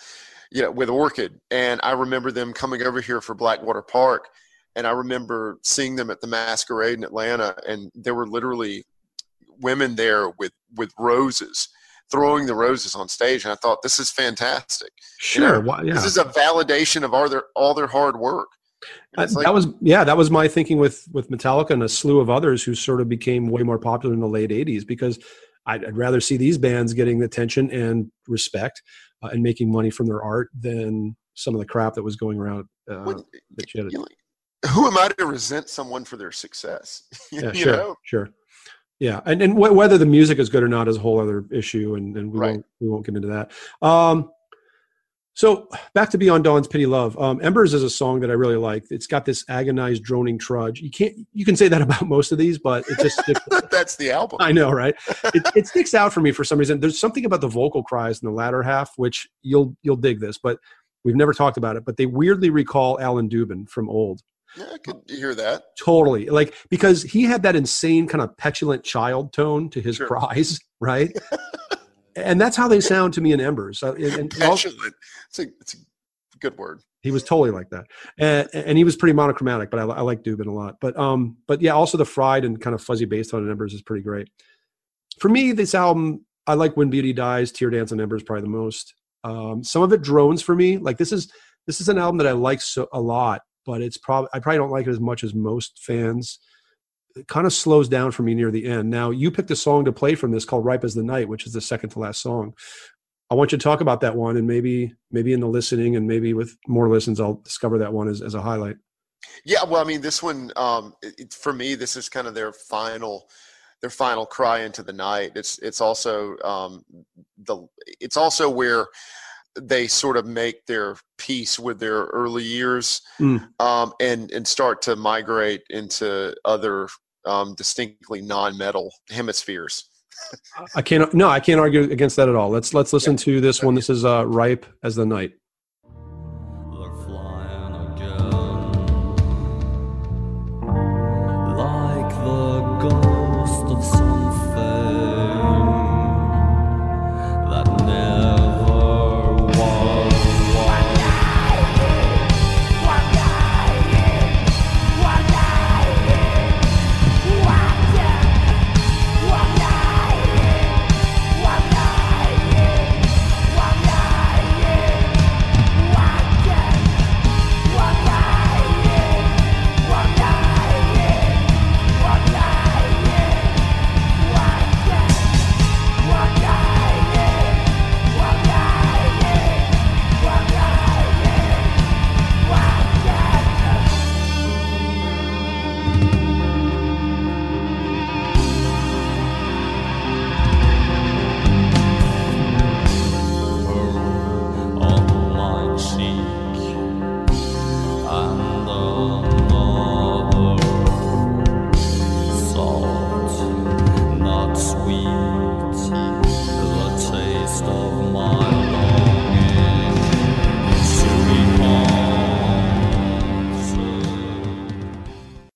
you know, with Orchid, and I remember them coming over here for Blackwater Park, and I remember seeing them at the Masquerade in Atlanta, and there were literally women there with with roses, throwing the roses on stage, and I thought this is fantastic. Sure, know, why, yeah. This is a validation of all their all their hard work. Uh, like- that was yeah, that was my thinking with with Metallica and a slew of others who sort of became way more popular in the late '80s because I'd, I'd rather see these bands getting attention and respect uh, and making money from their art than some of the crap that was going around. Uh, When- that you had- you know, who am I to resent someone for their success? yeah, you sure, know? sure. Yeah, and and wh- whether the music is good or not is a whole other issue, and, and we Right. won't we won't get into that. Um, so back to Beyond Dawn's Pity Love. Um, Embers is a song that I really like. It's got this agonized, droning trudge. You can't you can say that about most of these, but it just sticks. That's the album. I know, right? It, it sticks out for me for some reason. There's something about the vocal cries in the latter half, which you'll you'll dig this, but we've never talked about it. But they weirdly recall Alan Dubin from old. Yeah, I could hear that. Totally. Like because he had that insane kind of petulant child tone to his Sure. cries, right? and that's how they sound to me in Embers. And- and also- It's a, it's a good word. he was totally like that, and, and he was pretty monochromatic. But I, I like Dubin a lot. But um, but yeah, also the fried and kind of fuzzy bass tone in Embers is pretty great. For me, this album, I like When Beauty Dies, Tear Dance, and Embers probably the most. Um, some of it drones for me. Like this is this is an album that I like so a lot, but it's probably I probably don't like it as much as most fans. It kind of slows down for me near the end. Now you picked a song to play from this called "Ripe as the Night," which is the second to last song. I want you to talk about that one, and maybe maybe in the listening, and maybe with more listens, I'll discover that one as, as a highlight. Yeah, well, I mean, this one um, it, for me, this is kind of their final, their final cry into the night. It's it's also um, the it's also where they sort of make their peace with their early years Mm. um, and and start to migrate into other um, distinctly non-metal hemispheres. I can't no, I can't argue against that at all. Let's let's listen to this one. This is uh, "Ripe as the Night."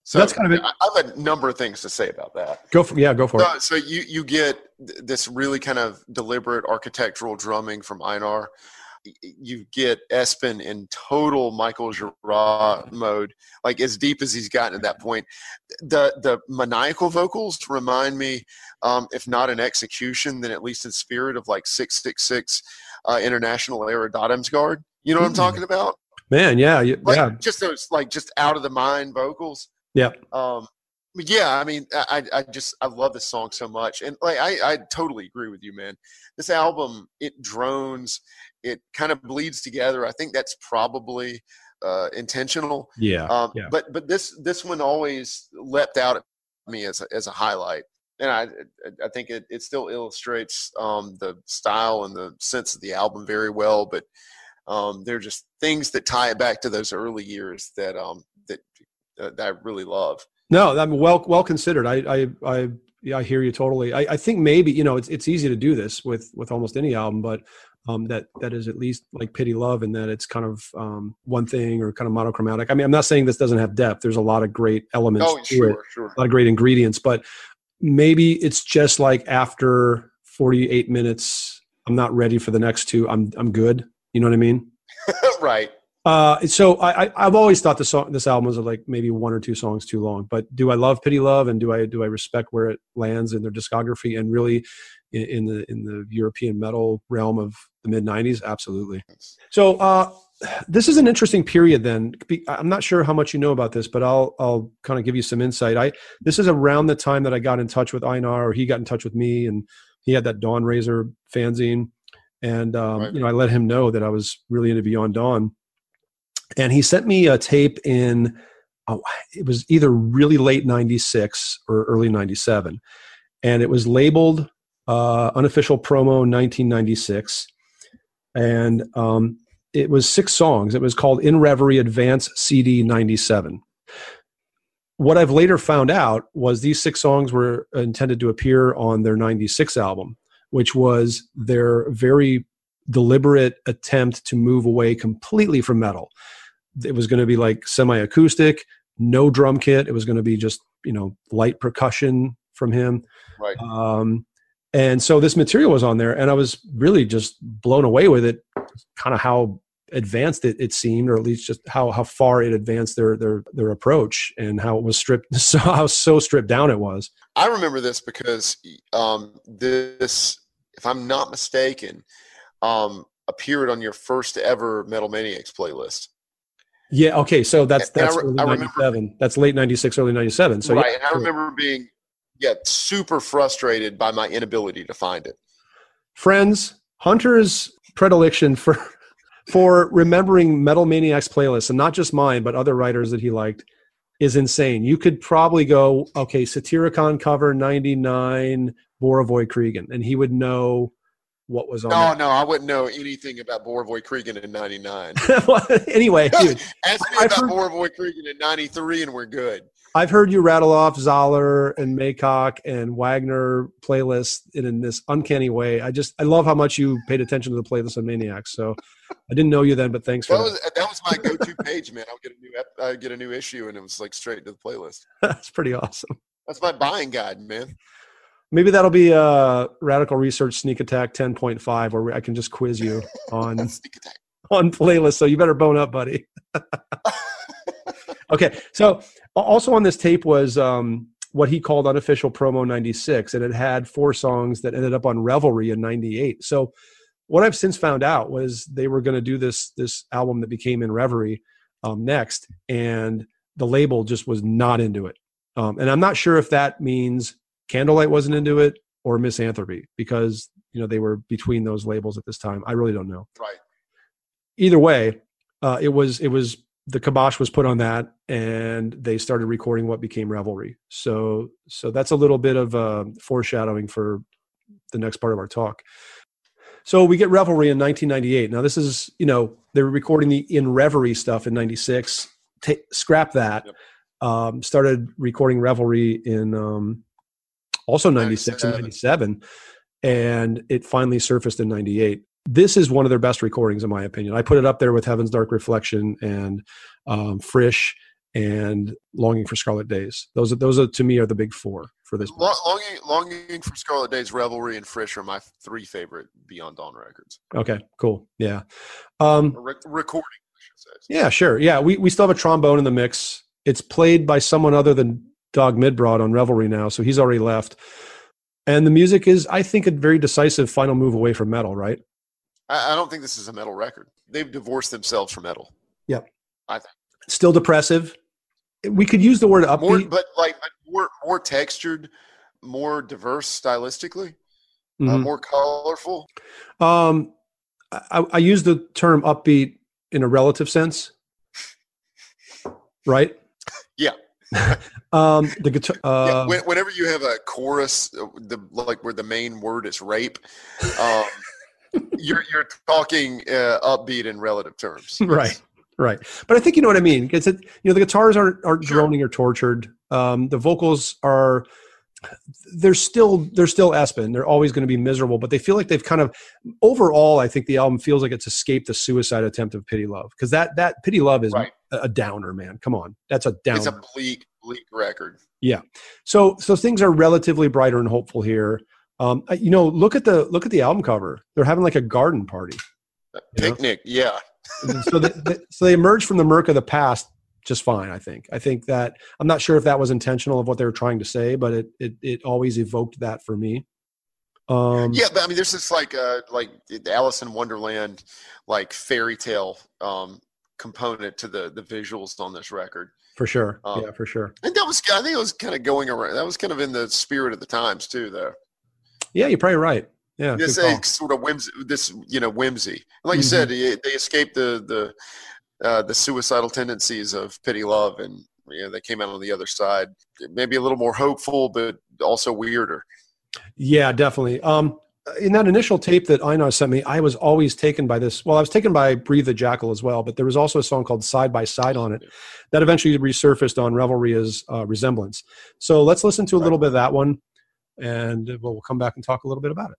So That's kind of it. I have a number of things to say about that. Go for yeah, go for it. So you you get this really kind of deliberate architectural drumming from Einar. You get Espen in total Michael Gira mode, like as deep as he's gotten at that point. The the maniacal vocals remind me, um, if not in execution, then at least in spirit of like six six six uh, International Era Dødheimsgard. You know what I'm Mm. talking about? Man, yeah, you- Like yeah, just those like just out of the mind vocals. Yeah. Um, yeah, I mean, I, I just I love this song so much, and like I I totally agree with you, man. This album it drones, it kind of bleeds together. I think that's probably uh, intentional. Yeah. Um, yeah. But but this this one always leapt out at me as a, as a highlight, and I I think it it still illustrates um, the style and the sense of the album very well. But um, there are just things that tie it back to those early years that um that, uh, that I really love. No, I'm well well considered. I I I yeah, I hear you totally. I, I think maybe you know it's it's easy to do this with with almost any album, but um, that that is at least like Pity Love, and that it's kind of um, one thing or kind of monochromatic. I mean, I'm not saying this doesn't have depth. There's a lot of great elements Oh, to sure, it, sure. a lot of great ingredients, but maybe it's just like after 48 minutes, I'm not ready for the next two. I'm I'm good. You know what I mean? right. Uh, so I, I I've always thought this song this album was like maybe one or two songs too long. But do I love Pity Love and do I do I respect where it lands in their discography and really in, in the in the European metal realm of the mid '90s? Absolutely. So uh, this is an interesting period. Then I'm not sure how much you know about this, but I'll I'll kind of give you some insight. I this is around the time that I got in touch with Einar, or he got in touch with me, and he had that Dawnrazor fanzine, and um, Right. you know I let him know that I was really into Beyond Dawn and he sent me a tape in oh, it was either really late 96 or early 97 and it was labeled uh, unofficial promo 1996 and um, it was six songs. It was called in reverie advance cd 97 what i've later found out was these six songs were intended to appear on their 96 album which was their very deliberate attempt to move away completely from metal it was going to be like semi-acoustic no drum kit it was going to be just you know light percussion from him Right. um, and so this material was on there and i was really just blown away with it kind of how advanced it, it seemed or at least just how how far it advanced their their their approach and how it was stripped so how so stripped down it was I remember this because um, this, if I'm not mistaken, um, appeared on your first ever Metal Maniacs playlist. Yeah okay so that's And I that's re- early I remember- 97 that's late 96 early 97 so right. yeah, and I remember being yeah super frustrated by my inability to find it. friends hunter's predilection for for remembering metal maniacs playlists and not just mine but other writers that he liked is insane you could probably go okay satyricon cover 99 borovoy Kriegen, and he would know what was on No, that. no, I wouldn't know anything about Borovoy Kriegen in '99. Well, anyway dude Ask me I've about heard- Borovoy Kriegen in '93, and we're good. i've heard you rattle off Zoller and maycock and wagner playlists in, in this uncanny way i just i love how much you paid attention to the playlist of maniacs so i didn't know you then but thanks for That that. was that was my go-to page, man. I would get a new I get a new issue, and it was like straight to the playlist. that's pretty awesome That's my buying guide, man. Maybe that'll be a radical research sneak attack 10.5 where I can just quiz you on on playlist. So you better bone up, buddy. okay. So also on this tape was um, what he called unofficial promo 96 and it had four songs that ended up on revelry in 98. So what I've since found out was they were going to do this this album that became in reverie um, next and the label just was not into it. Um, and I'm not sure if that means Candlelight wasn't into it or Misanthropy because you know they were between those labels at this time. I really don't know. Right. Either way, uh, it was it was the kibosh was put on that, and they started recording what became Revelry. So so that's a little bit of uh, foreshadowing for the next part of our talk. So we get Revelry in 1998. Now this is you know they were recording the In Reverie stuff in '96. Ta scrap that. Yep. Um, started recording Revelry in um, also 96 and 97 and it finally surfaced in 98 this is one of their best recordings in my opinion i put it up there with heaven's dark reflection and um, Frysh and Longing for Scarlet Days. Those are those are to me are the big four for this. Lo- Longing, Longing for Scarlet Days, Revelry, and Frysh are my three favorite Beyond Dawn records. Okay, cool. Yeah. Um, Re- recording, I should say. yeah, sure. Yeah, we, we still have a trombone in the mix. It's played by someone other than Dag Midbrød on Revelry now, so he's already left. And the music is, I think, a very decisive final move away from metal, right? I, I don't think this is a metal record. They've divorced themselves from metal. Yep. I think. Still depressive. We could use the word upbeat. More, but like but more, more textured, more diverse stylistically, uh, Mhm. more colorful. Um, I, I use the term upbeat in a relative sense, right? Yeah. um, the guitar. yeah, Uh, when, whenever you have a chorus, uh, the like where the main word is rape, um, you're you're talking uh, upbeat in relative terms. Right, right. But I think you know what I mean. Because you know the guitars aren't aren't Sure. droning or tortured. Um, the vocals are. They're still they're still Espen. They're always going to be miserable, but they feel like they've kind of overall. I think the album feels like it's escaped the suicide attempt of Pity Love because that that Pity Love is Right. A, a downer, man. Come on, that's a downer. It's a bleak, bleak record. Yeah. So so things are relatively brighter and hopeful here. Um, uh, you know, look at the look at the album cover. They're having like a garden party. Know? Picnic, yeah. So they, they, so they emerged from the murk of the past just fine. I think. I think that I'm not sure if that was intentional of what they were trying to say, but it it, it always evoked that for me. Um, Yeah, but I mean, there's this like uh like Alice in Wonderland, like fairy tale um component to the the visuals on this record, for sure. Um, yeah, for sure. and that was I think it was kind of going around. That was kind of in the spirit of the times too, though. Yeah, you're probably right. Yeah, this sort of whimsy, this you know whimsy. Like you Mhm. said, they they escaped the the uh, the suicidal tendencies of pity love, and you know they came out on the other side, maybe a little more hopeful, but also weirder. Yeah, definitely. Um, in that initial tape that Einar sent me, I was always taken by this. Well, I was taken by Breathe the Jackal as well, but there was also a song called Side by Side on it that eventually resurfaced on Revelry as uh, Resemblance. So let's listen to a little bit of that one, and we'll come back and talk a little bit about it.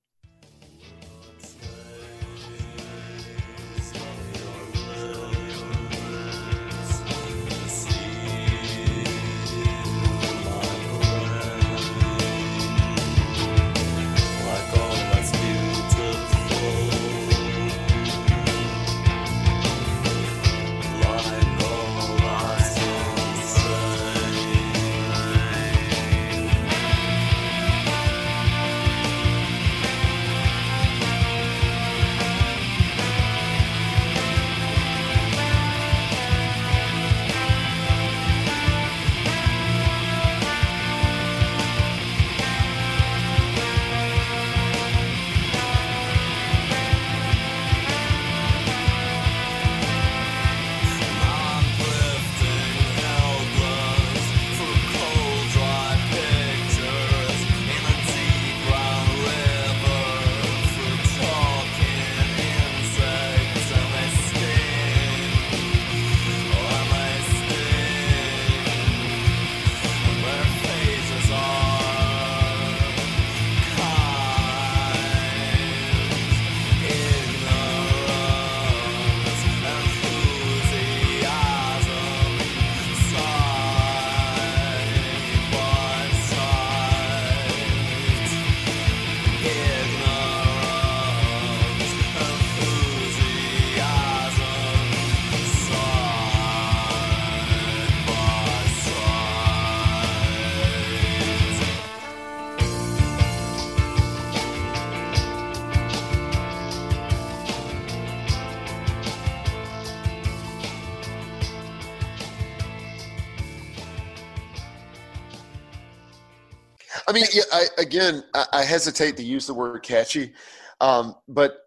I mean, yeah, I, again, I, I hesitate to use the word catchy, um, but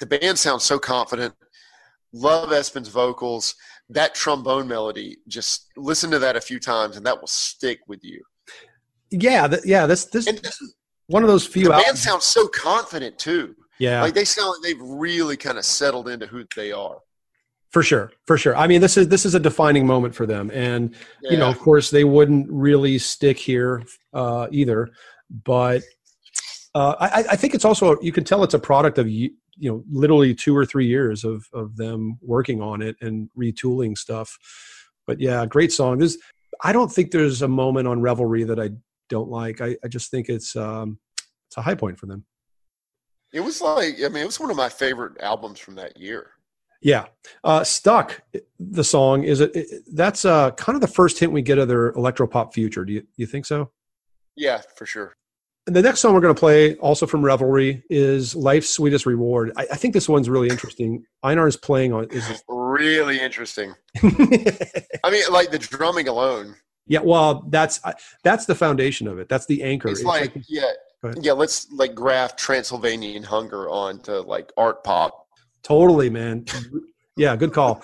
the band sounds so confident. Love Espen's vocals. That trombone melody, just listen to that a few times, and that will stick with you. Yeah, th- yeah. This this, And this one of those few the band albums. sounds so confident too. yeah, Like they sound like they've really kind of settled into who they are. For sure, for sure. I mean, this is this is a defining moment for them, and you know, of course, they wouldn't really stick here uh, either. But uh, I, I think it's also you can tell it's a product of you you know literally two or three years of of them working on it and retooling stuff. But yeah, great song. There's I don't think there's a moment on Revelry that I don't like. I, I just think it's um it's a high point for them. It was like I mean, it was one of my favorite albums from that year. Yeah. Uh Stuck, the song is it, it that's uh kind of the first hint we get of their electropop future. Do you you think so? Yeah, for sure. And the next song we're going to play, also from Revelry, is "Life's Sweetest Reward." I, I think this one's really interesting. Einar is playing on. Is Really interesting. I mean, like the drumming alone. yeah, well, that's that's the foundation of it. That's the anchor. It's It's like, yeah, yeah. Let's like graft Transylvanian hunger onto like art pop. Totally, man. yeah, good call.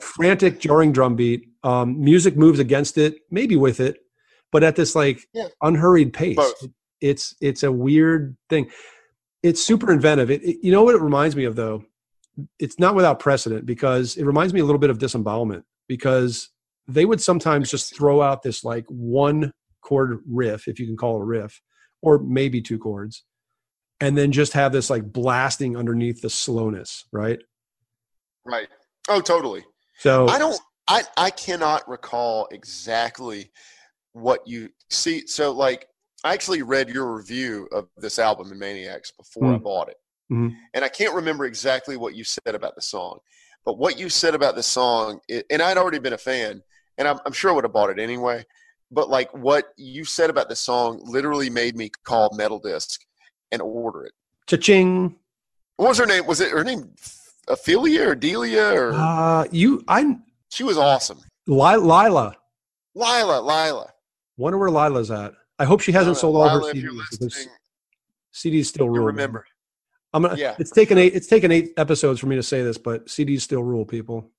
Frantic, jarring drum beat. Um, music moves against it, maybe with it, but at this like Yeah. unhurried pace. Both. It's it's a weird thing. It's super inventive. It, it- you know what it reminds me of though. It's not without precedent because it reminds me a little bit of disembowelment because they would sometimes just throw out this like one chord riff, if you can call it a riff, or maybe two chords, and then just have this like blasting underneath the slowness, right? Right. Oh, totally. So I don't. I I cannot recall exactly what you see. So like, I actually read your review of this album in Maniacs before I Mm. bought it, Mhm. and I can't remember exactly what you said about the song. But what you said about the song, it, and I'd already been a fan, and I'm, I'm sure I would have bought it anyway. But like what you said about the song, literally made me call Metal Disc and order it. cha-ching. What was her name? Was it her name? Ophelia or Delia or Uh, you, I, she was awesome. Li- Lila. Lila, Lila. Wonder where Lila's at. I hope she hasn't sold all her Lila, you're CDs CDs still rule. man. remember. I'm gonna. Yeah. It's taken eight. It's taken eight episodes for me to say this, but CDs still rule, people.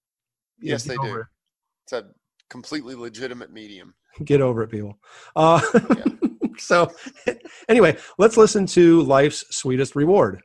Yeah, Yes, they do. over It's a completely legitimate medium. Get over it, people. Uh, Yeah. so, anyway, let's listen to "Life's Sweetest Reward."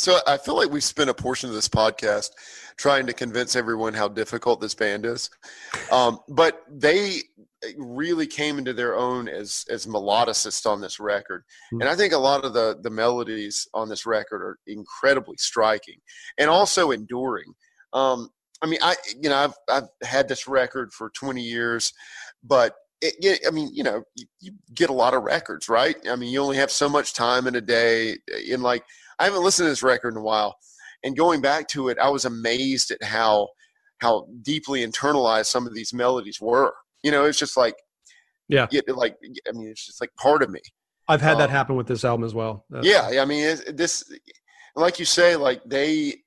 So I feel like we've spent a portion of this podcast trying to convince everyone how difficult this band is, um, but they really came into their own as as melodicists on this record, and I think a lot of the the melodies on this record are incredibly striking and also enduring. Um, I mean, I you know I've I've had this record for 20 years, but it, I mean, you know, you, you get a lot of records, right? I mean, you only have so much time in a day. In like, I haven't listened to this record in a while, and going back to it, I was amazed at how how deeply internalized some of these melodies were. You know, it's just like Yeah. it, like I mean, it's just like part of me. I've had that Um, happen with this album as well. Yeah, I mean, it, this, like you say, like they,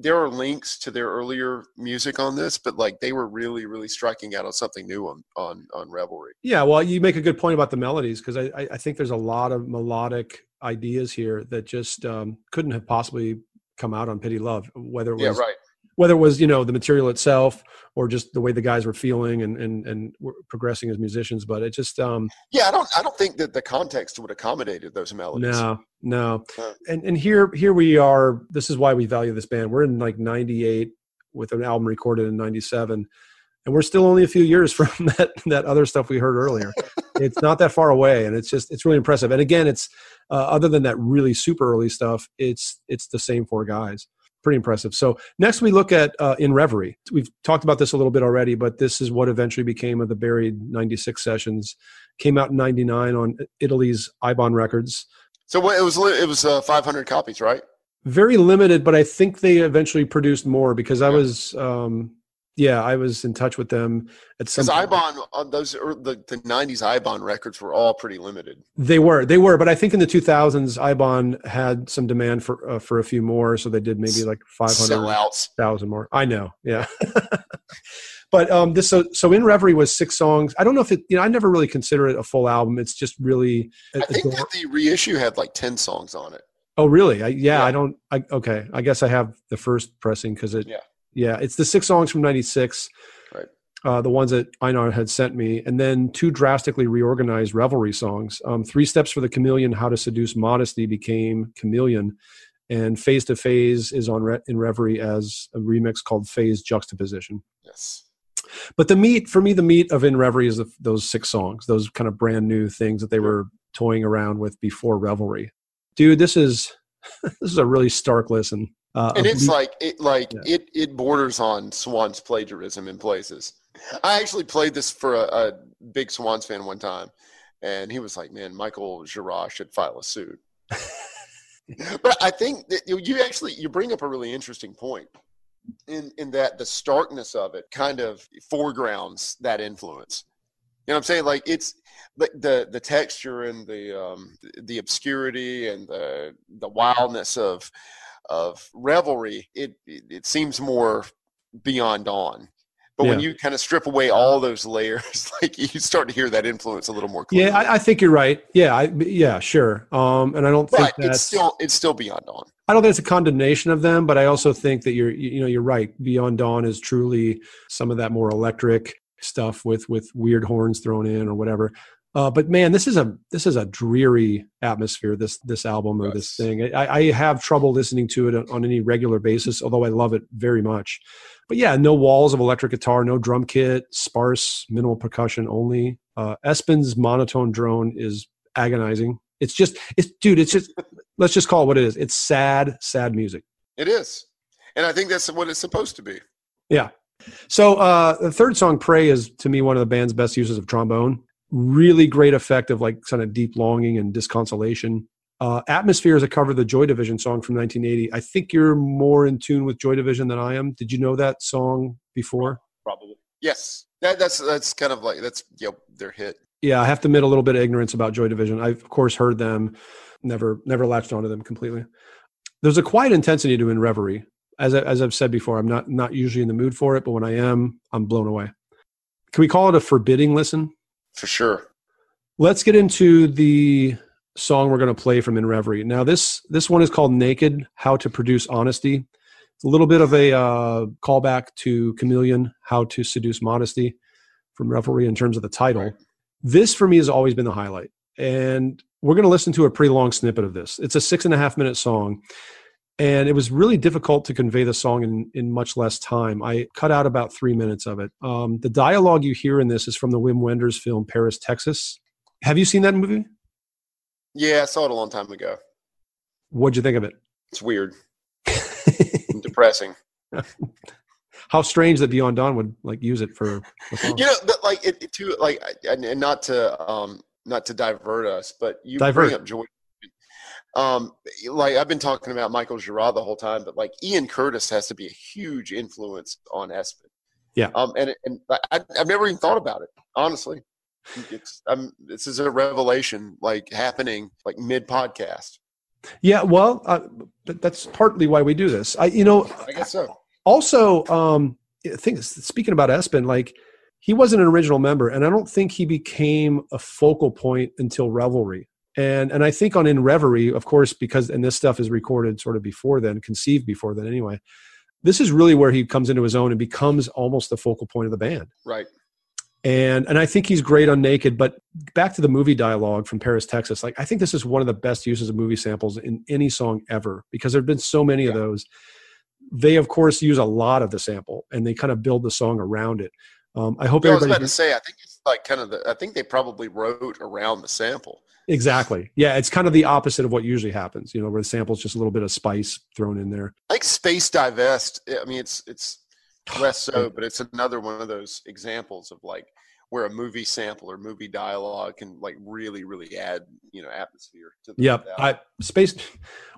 there are links to their earlier music on this, but like they were really, really striking out on something new on on on Revelry. Yeah, well, you make a good point about the melodies because I, I, think there's a lot of melodic ideas here that just um, couldn't have possibly come out on Pity Love, whether it Yeah, was right. Whether it was you know the material itself or just the way the guys were feeling and and and were progressing as musicians. But it just um, Yeah, I don't, I don't think that the context would accommodated those melodies. no, no, and and here here we are. This is why we value this band. We're in like '98 with an album recorded in '97. And we're still only a few years from that that other stuff we heard earlier. it's not that far away, and it's just it's really impressive. And again, it's uh, other than that really super early stuff, it's it's the same four guys. Pretty impressive. So next we look at uh, in Reverie. We've talked about this a little bit already, but this is what eventually became of the buried '96 sessions. Came out in '99 on Italy's Eibon Records. So what, it was, it was uh, 500 copies, right? Very limited, but I think they eventually produced more because I was, um, yeah, I was in touch with them at some. Because. Eibon, on those ear- the, the 90s Eibon records were all pretty limited. They were, they were, but I think in the 2000s, Eibon had some demand for uh, for a few more, so they did maybe like 500,000 more. I know, yeah. but um, this so so in Reverie was six songs. I don't know if it, you know, I never really consider it a full album. It's just really. I think ador- that the reissue had like 10 songs on it. oh, really? I, yeah, Yeah. I don't. I okay. I guess I have the first pressing because it. Yeah. Yeah, it's the six songs from '96. Right. Uh, the ones that Einar had sent me, and then two drastically reorganized revelry songs. Um, Three Steps for the Chameleon, How to Seduce Modesty became Chameleon, and Phase to Phase is on Re- in Reverie as a remix called Phase Juxtaposition. Yes. But the meat, for me, the meat of In Reverie is the, those six songs, those kind of brand new things that they were toying around with before Revelry. Dude, this is this is a really stark listen. Uh, and it's like it like Yeah. it it borders on Swans plagiarism in places. I actually played this for a, a big Swans fan one time, and he was like, "Man, Michael Gira should file a suit." but I think that you, you actually you bring up a really interesting point in in that the starkness of it kind of foregrounds that influence. You know what I'm saying? Like it's the, the texture and the um, the obscurity and the the wildness of of revelry. It it, seems more beyond dawn. But when you kind of strip away all those layers, like you start to hear that influence a little more clearly. yeah, I, I think you're right. Yeah, I, yeah, sure. Um, and I don't think but that's it's still it's still beyond dawn. I don't think it's a condemnation of them, but I also think that you're you know you're right. Beyond Dawn is truly some of that more electric stuff with with weird horns thrown in or whatever. Uh, but man, this is a this is a dreary atmosphere. This this album or this thing. I, I have trouble listening to it on, on any regular basis, although I love it very much. But yeah, no walls of electric guitar, no drum kit, sparse, minimal percussion only. Uh, Espen's monotone drone is agonizing. It's just it's dude. It's just let's just call it what it is. It's sad, sad music. It is, and I think that's what it's supposed to be. Yeah. So uh, the third song, "Pray," is to me one of the band's best uses of trombone. Really great effect of like kind of deep longing and disconsolation. Uh, "Atmosphere" is a cover of the Joy Division song from 1980. I think you're more in tune with Joy Division than I am. Did you know that song before? Probably yes. That, that's that's kind of like that's you know, their hit. Yeah, I have to admit a little bit of ignorance about Joy Division. I've of course heard them, never never latched onto them completely. There's a quiet intensity to In Reverie. As I, as I've said before, I'm not not usually in the mood for it, but when I am, I'm blown away. Can we call it a forbidding listen? For sure. Let's get into the song we're going to play from In Reverie. Now this this one is called Naked: How to Produce Honesty. It's a little bit of a uh, callback to Chameleon: How to Seduce Modesty from Revelry in terms of the title. Right. This for me has always been the highlight, and we're going to listen to a pretty long snippet of this. It's a six and a half minute song, and it was really difficult to convey the song in, in much less time. I cut out about three minutes of it. Um, the dialogue you hear in this is from the Wim Wenders film Paris, Texas. Have you seen that movie? Yeah, I saw it a long time ago. What'd you think of it? It's weird depressing. How strange that Beyond Dawn would like use it for. You know, but like it, it too, like, and, and not to um not to divert us, but you Divert. bring up Joy. Um, like I've been talking about Michael Gira the whole time, but like Ian Curtis has to be a huge influence on Espen. Yeah. Um, and and I, I've never even thought about it honestly. It's um, this is a revelation like happening like mid podcast. Yeah, well, uh, that's partly why we do this. I, you know, I guess so. also, um, I think speaking about Espen, like he wasn't an original member, and I don't think he became a focal point until Revelry. And and I think on in Reverie, of course, because and this stuff is recorded sort of before then, conceived before then anyway. This is really where he comes into his own and becomes almost the focal point of the band. Right. And and I think he's great on Naked, but back to the movie dialogue from Paris, Texas. Like I think this is one of the best uses of movie samples in any song ever because there've been so many of those. They of course use a lot of the sample and they kind of build the song around it. Um, I hope everybody. I was about to say, I think it's like kind of the. I think they probably wrote around the sample. Exactly. Yeah, it's kind of the opposite of what usually happens. You know, where the sample's just a little bit of spice thrown in there. I think Space-Dye Vest. I mean, it's it's oh, less so, but it's another one of those examples of like where a movie sample or movie dialogue can like really, really add you know atmosphere to the Yep. I space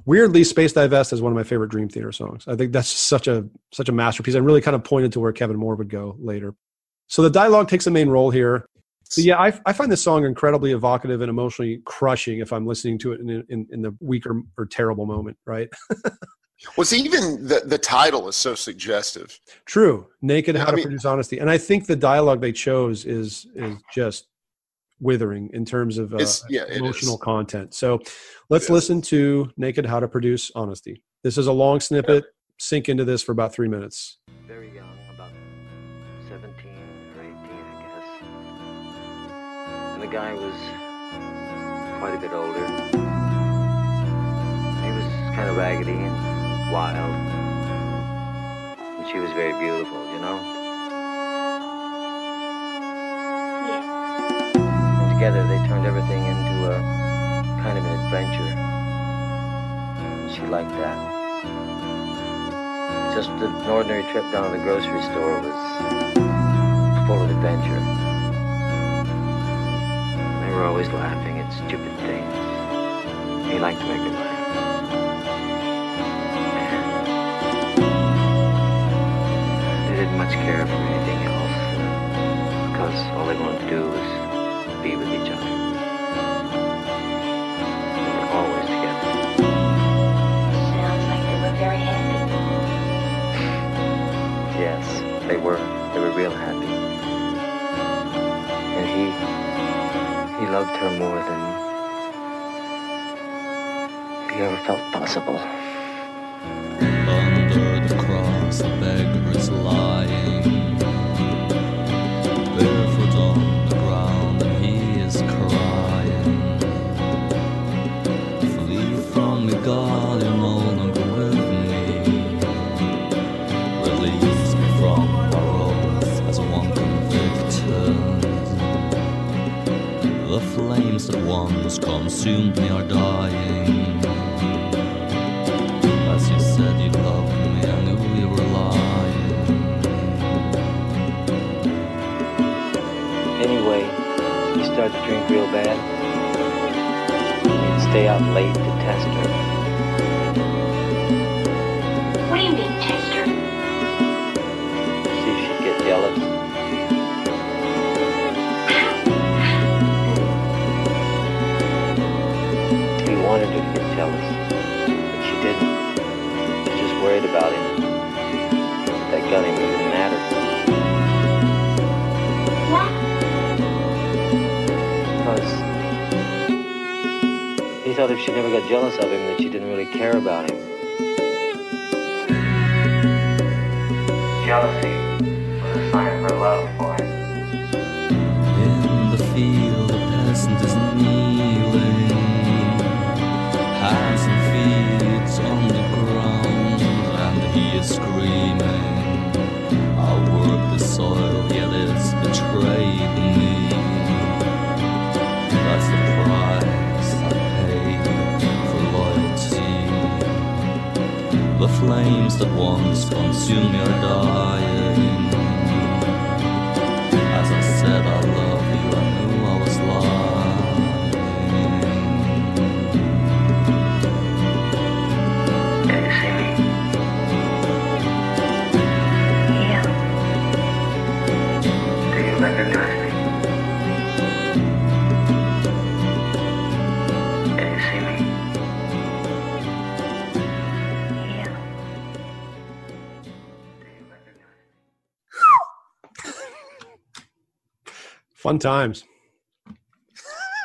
weirdly Space-Dye Vest is one of my favorite Dream Theater songs. I think that's such a such a masterpiece. and really kind of pointed to where Kevin Moore would go later. So the dialogue takes a main role here. So yeah, I, I find this song incredibly evocative and emotionally crushing if I'm listening to it in in, in the weak or, or terrible moment, right? Was even the the title is so suggestive. True. Naked, Yeah, how I to produce honesty. And I think the dialogue they chose is is just withering in terms of uh, yeah, emotional content. So let's is. listen to Naked, how to produce honesty. This is a long snippet. Sink into this for about three minutes. very young, about guy was quite a bit older. He was kind of raggedy and wild. And she was very beautiful, you know? Yeah. And together they turned everything into a kind of an adventure. And she liked that. Just an ordinary trip down to the grocery store was full of adventure. They were always laughing at stupid things. He liked to make her laugh. They didn't much care for anything else because all they wanted to do was be with each other. They were always together. Sounds like they were very happy. Yes, they were. They were real happy. And he loved her more than he ever felt possible. Consumed me are dying. Jealous of him, that she didn't really care about him. Jealousy once consumed me Fun times.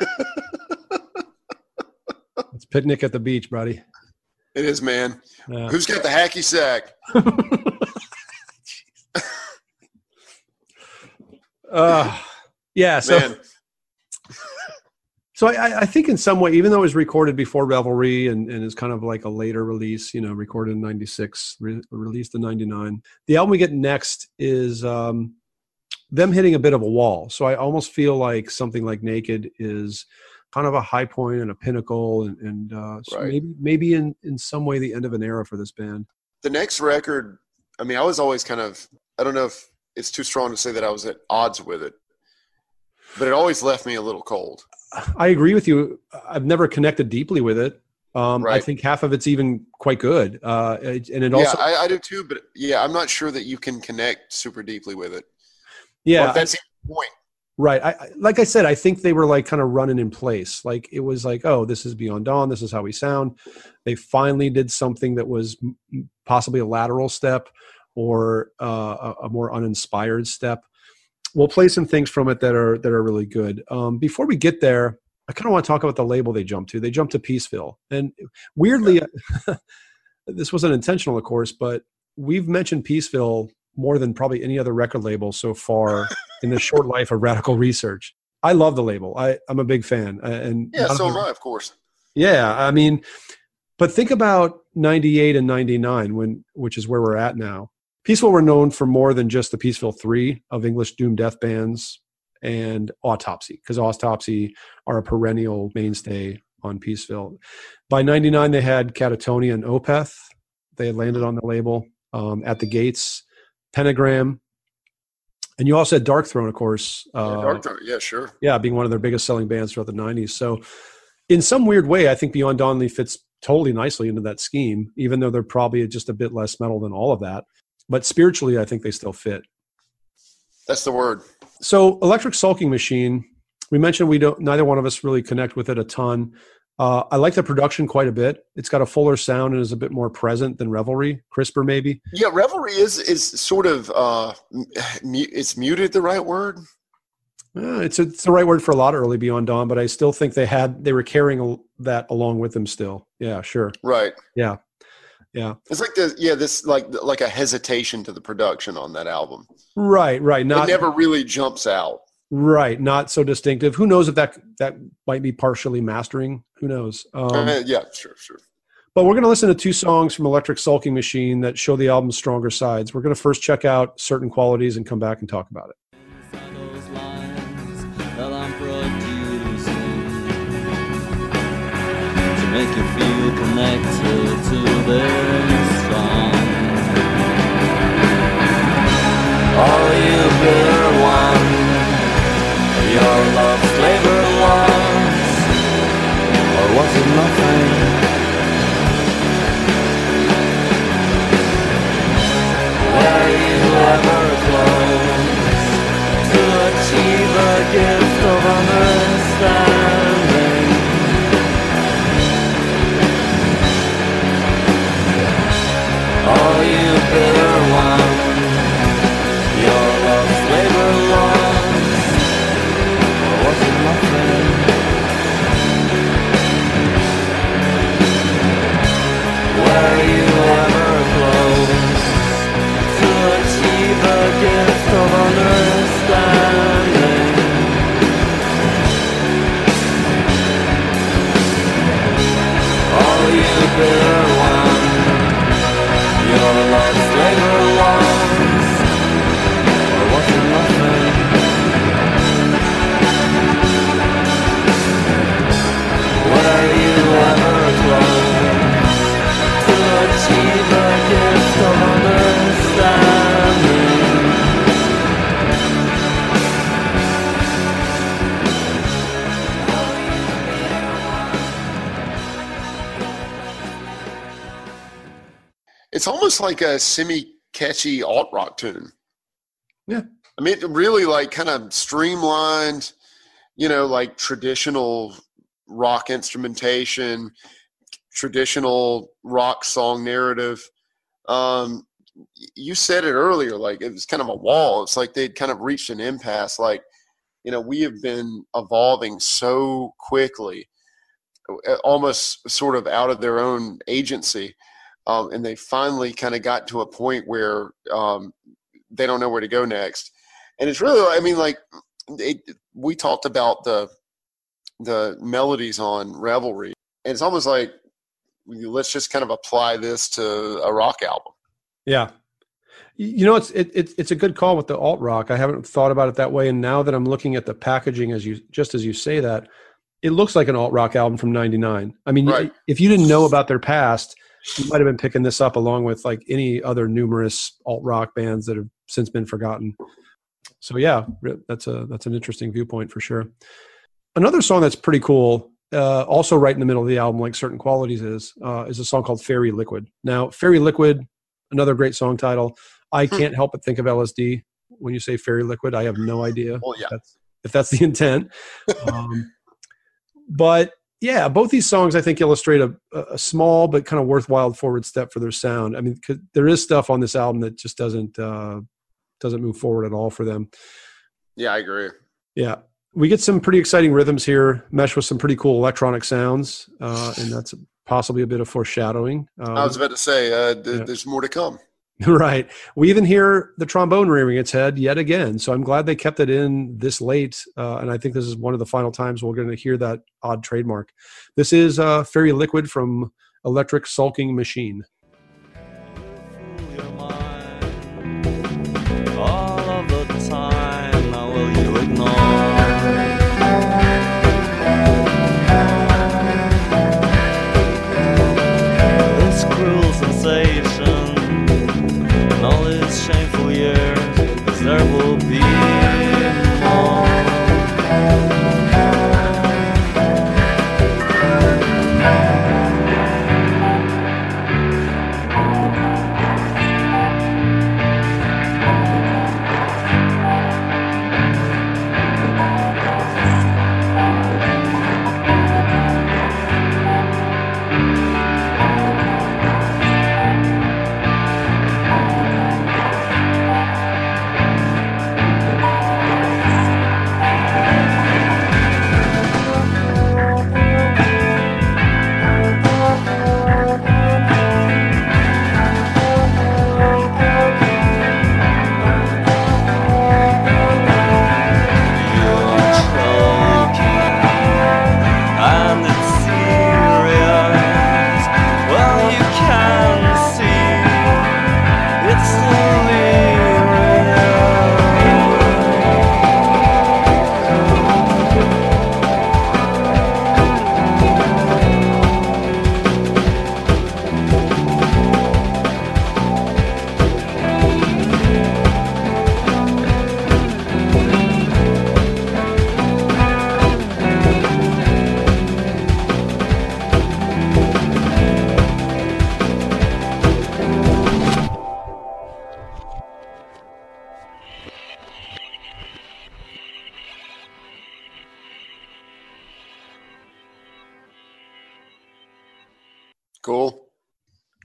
it's picnic at the beach, buddy. It is, man. Yeah. Who's got the hacky sack? Uh, yeah. So, Man, so I, I think in some way, even though it was recorded before Revelry and, and is kind of like a later release, you know, recorded in '96, re- released in '99, the album we get next is um, them hitting a bit of a wall. So I almost feel like something like Naked is kind of a high point and a pinnacle, and, and uh, so Right. maybe maybe in in some way the end of an era for this band. the next record, I mean, I was always kind of, I don't know if it's too strong to say that I was at odds with it, but it always left me a little cold. I agree with you. I've never connected deeply with it. Um, I think half of it's even quite good, uh, and it also, yeah, I, I do too, but yeah, I'm not sure that you can connect super deeply with it. Yeah, that's the point. right. I, I, like I said, I think they were like kind of running in place. Like it was like, oh, this is Beyond Dawn. This is how we sound. They finally did something that was possibly a lateral step or uh, a, a more uninspired step. We'll play some things from it that are that are really good. Um, before we get there, I kind of want to talk about the label they jumped to. They jumped to Peaceville, and weirdly, this wasn't intentional, of course, but we've mentioned Peaceville more than probably any other record label so far in the short life of Radical Research. I love the label. I, I'm a big fan, uh, and Yeah, so am I, of course. yeah, I mean, but think about 98 and 99 when which is where we're at now. Peaceville were known for more than just the Peaceville 3 of English doom death bands and Autopsy because Autopsy are a perennial mainstay on Peaceville. By 99 they had Katatonia and Opeth. They had landed on the label um, at the gates, Pentagram. And you also had Darkthrone, of course. Yeah, Uh, Darkthrone, yeah, sure. yeah, being one of their biggest selling bands throughout the 90s. So, in some weird way, I think Beyond Dawnley fits totally nicely into that scheme, even though they're probably just a bit less metal than all of that. But spiritually, I think they still fit. That's the word. So, Electric Sulking Machine, we mentioned we don't, neither one of us really connect with it a ton. Uh, I like the production quite a bit. It's got a fuller sound and is a bit more present than Revelry, crisper maybe. Yeah, Revelry is is sort of uh, mu- it's muted. The right word? Uh, it's it's the right word for a lot of early Beyond Dawn, but I still think they had they were carrying a, that along with them still. Yeah, sure. Right. Yeah. Yeah. It's like the yeah this like like a hesitation to the production on that album. Right, right. Not it never really jumps out. Right, not so distinctive. Who knows if that that might be partially mastering? Who knows? Um, Uh, yeah, sure, sure. but we're going to listen to two songs from Electric Sulking Machine that show the album's stronger sides. We're going to first check out certain qualities and come back and talk about it. those lines that I'm producing to make you feel connected to this song. Are you bitter one? Your love flavor lost, or was it nothing? Were of understanding. Oh, you almost like a semi catchy alt rock tune. Yeah. I mean, really like kind of streamlined, you know, like traditional rock instrumentation, traditional rock song narrative. Um, you said it earlier, like it was kind of a wall. It's like they'd kind of reached an impasse. Like, you know, we have been evolving so quickly, uh, almost sort of out of their own agency. Um, and they finally kind of got to a point where um, they don't know where to go next. And it's really, I mean, like it, we talked about the the melodies on Revelry, and it's almost like let's just kind of apply this to a rock album. Yeah. You know, it's it, it, it's a good call with the alt rock. I haven't thought about it that way, and now that I'm looking at the packaging, as you just as you say that, it looks like an alt rock album from '99. I mean, Right. if you didn't know about their past, you might have been picking this up along with like any other numerous alt rock bands that have since been forgotten. So yeah, that's a that's an interesting viewpoint for sure. Another song that's pretty cool, uh, also right in the middle of the album, like certain qualities is, uh, is a song called "Fairy Liquid." Now, "Fairy Liquid," another great song title. I Hmm. can't help but think of LSD when you say "Fairy Liquid." I have no idea Well, yeah. if that's, if that's the intent. Um, but yeah, both these songs I think illustrate a, a small but kind of worthwhile forward step for their sound. I mean, there is stuff on this album that just doesn't uh, doesn't move forward at all for them. Yeah, I agree. Yeah, we get some pretty exciting rhythms here, mesh with some pretty cool electronic sounds, uh, and that's possibly a bit of foreshadowing. Uh, I was about to say, uh, th- Yeah. there's more to come. right. We even hear the trombone rearing its head yet again. So I'm glad they kept it in this late. Uh, and I think this is one of the final times we're going to hear that odd trademark. This is uh, Fairy Liquid from Electric Sulking Machine.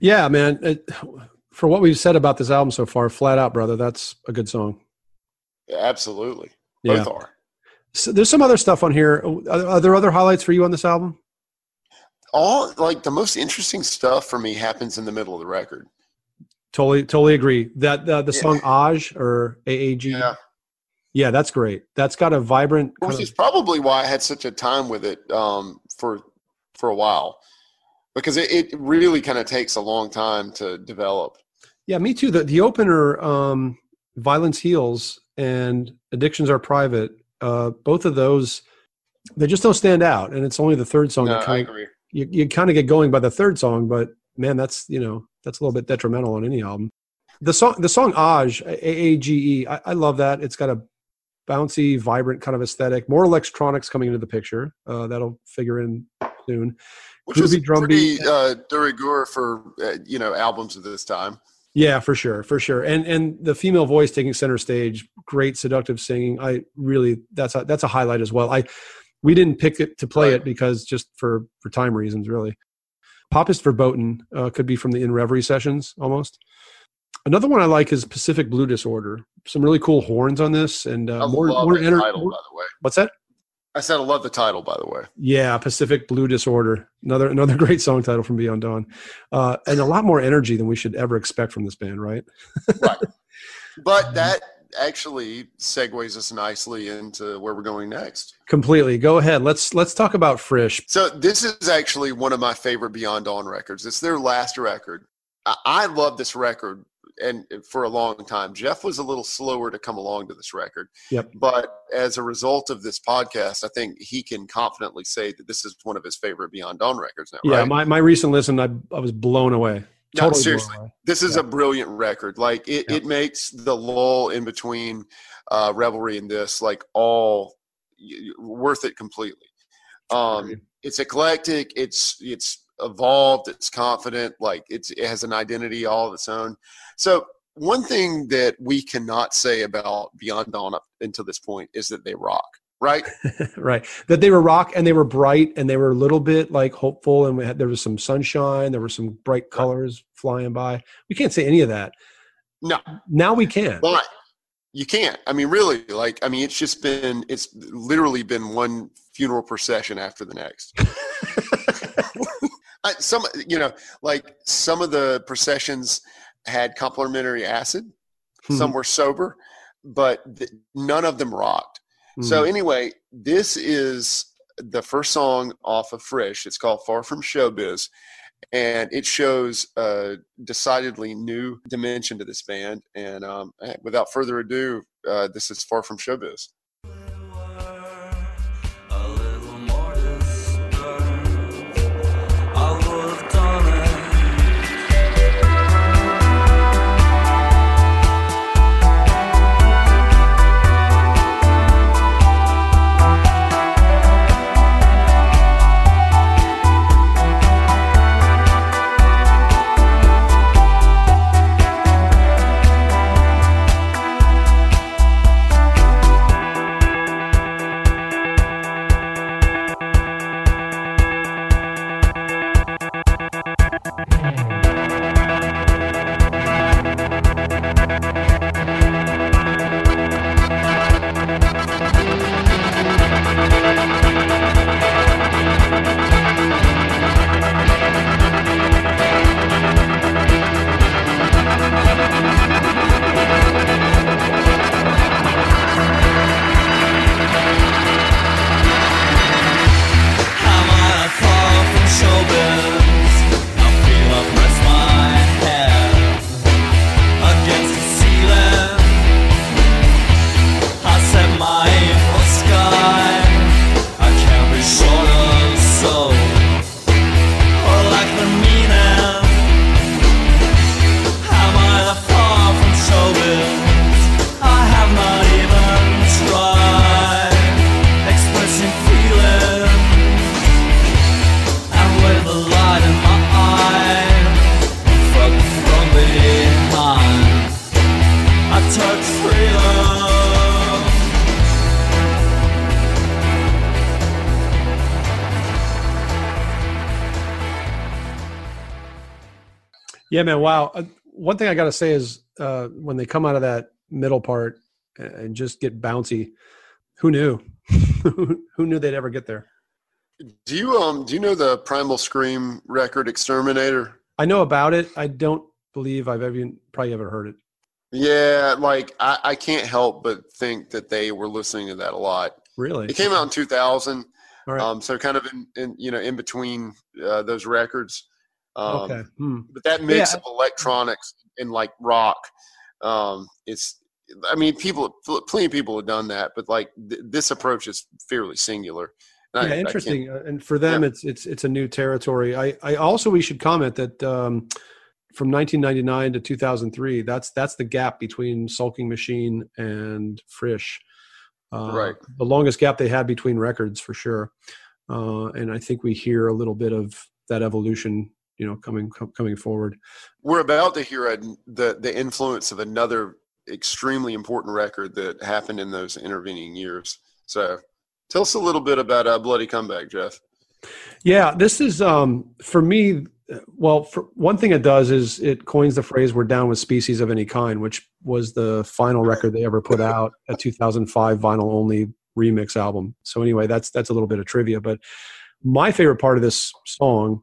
Yeah, man. It, for what we've said about this album so far, flat out, brother, that's a good song. Yeah, absolutely. Yeah. Both are. So there's some other stuff on here. Are, there other highlights for you on this album? All like the most interesting stuff for me happens in the middle of the record. Totally, totally agree. That uh, the Yeah. song Aj or AAG. Yeah. Yeah, that's great. That's got a vibrant. Which kind is of- probably why I had such a time with it um, for for a while. Because it, it really kind of takes a long time to develop. yeah, me too. The the opener, um, "Violence Heals" and "Addictions Are Private." Uh, both of those, they just don't stand out, and it's only the third song No, that kind of agree. you, you kind of get going by the third song. But man, that's you know that's a little bit detrimental on any album. The song, the song Age, A A G E, I, I love that. It's got a bouncy, vibrant kind of aesthetic. More electronics coming into the picture. Uh, that'll figure in soon. Which was groovy pretty uh, de rigueur for uh, you know albums of this time. Yeah, for sure, for sure. And and the female voice taking center stage, great seductive singing. I really that's a that's a highlight as well. I we didn't pick it to play Right. it because just for for time reasons, really. Popist Verboten uh, could be from the In Reverie sessions almost. Another one I like is Pacific Blue Disorder. Some really cool horns on this, and uh, more more, ener- title, more- by the way. What's that? I said I love the title, by the way. Yeah, Pacific Blue Disorder. Another another great song title from Beyond Dawn, uh, and a lot more energy than we should ever expect from this band, right? Right. But that actually segues us nicely into where we're going next. Completely. Go ahead. Let's let's talk about Frysh. So this is actually one of my favorite Beyond Dawn records. It's their last record. I, I love this record, and for a long time, Jeff was a little slower to come along to this record. Yep. But as a result of this podcast, I think he can confidently say that this is one of his favorite Beyond Dawn records now. Yeah, right? my, my recent listen, I, I was blown away. No, Totally seriously. this is Yeah. a brilliant record. Like it, Yeah. it makes the lull in between uh, revelry and this like all worth it completely. Um, it's eclectic. It's it's evolved. It's confident. Like it's it has an identity all of its own. So one thing that we cannot say about Beyond Dawn up until this point is that they rock. Right? right. That they were rock and they were bright and they were a little bit like hopeful and we had there was some sunshine, there were some bright colors flying by. We can't say any of that. No. Now we can. But you can't. I mean, really, like, I mean, it's just been, it's literally been one funeral procession after the next. I, some, you know, like some of the processions had complimentary acid, Hmm. some were sober, but th- none of them rocked. So, anyway, this is the first song off of Frysh. It's called Far From Showbiz. And it shows a decidedly new dimension to this band. And um, eh, without further ado, uh, this is Far From Showbiz. Yeah, man. Wow. Uh, one thing I got to say is uh, when they come out of that middle part and- just get bouncy, who knew? who knew they'd ever get there? Do you um do you know the Primal Scream record Exterminator? I know about it. I don't believe I've ever probably ever heard it. Yeah, like I, I can't help but think that they were listening to that a lot. Really? It came out in 2000, All right. um, so kind of in, in you know in between uh, those records. Um, okay. Hmm. but that mix Yeah. of electronics and like rock um it's i mean people plenty of people have done that but like th- this approach is fairly singular And yeah, I interesting. Uh, and for them, it's it's it's a new territory. I I also we should comment that um, from 1999 to 2003, that's that's the gap between Sulking Machine and Frysh. Uh, Right. The longest gap they had between records for sure. Uh, and I think we hear a little bit of that evolution you know coming com- coming forward. We're about to hear a, the the influence of another extremely important record that happened in those intervening years. So, tell us a little bit about uh, Bloody Comeback, Jeff. Yeah, this is um, for me. Well, for one thing it does is it coins the phrase "we're down with species of any kind," which was the final record they ever put out, a 2005 vinyl only remix album. So anyway, that's that's a little bit of trivia. But my favorite part of this song,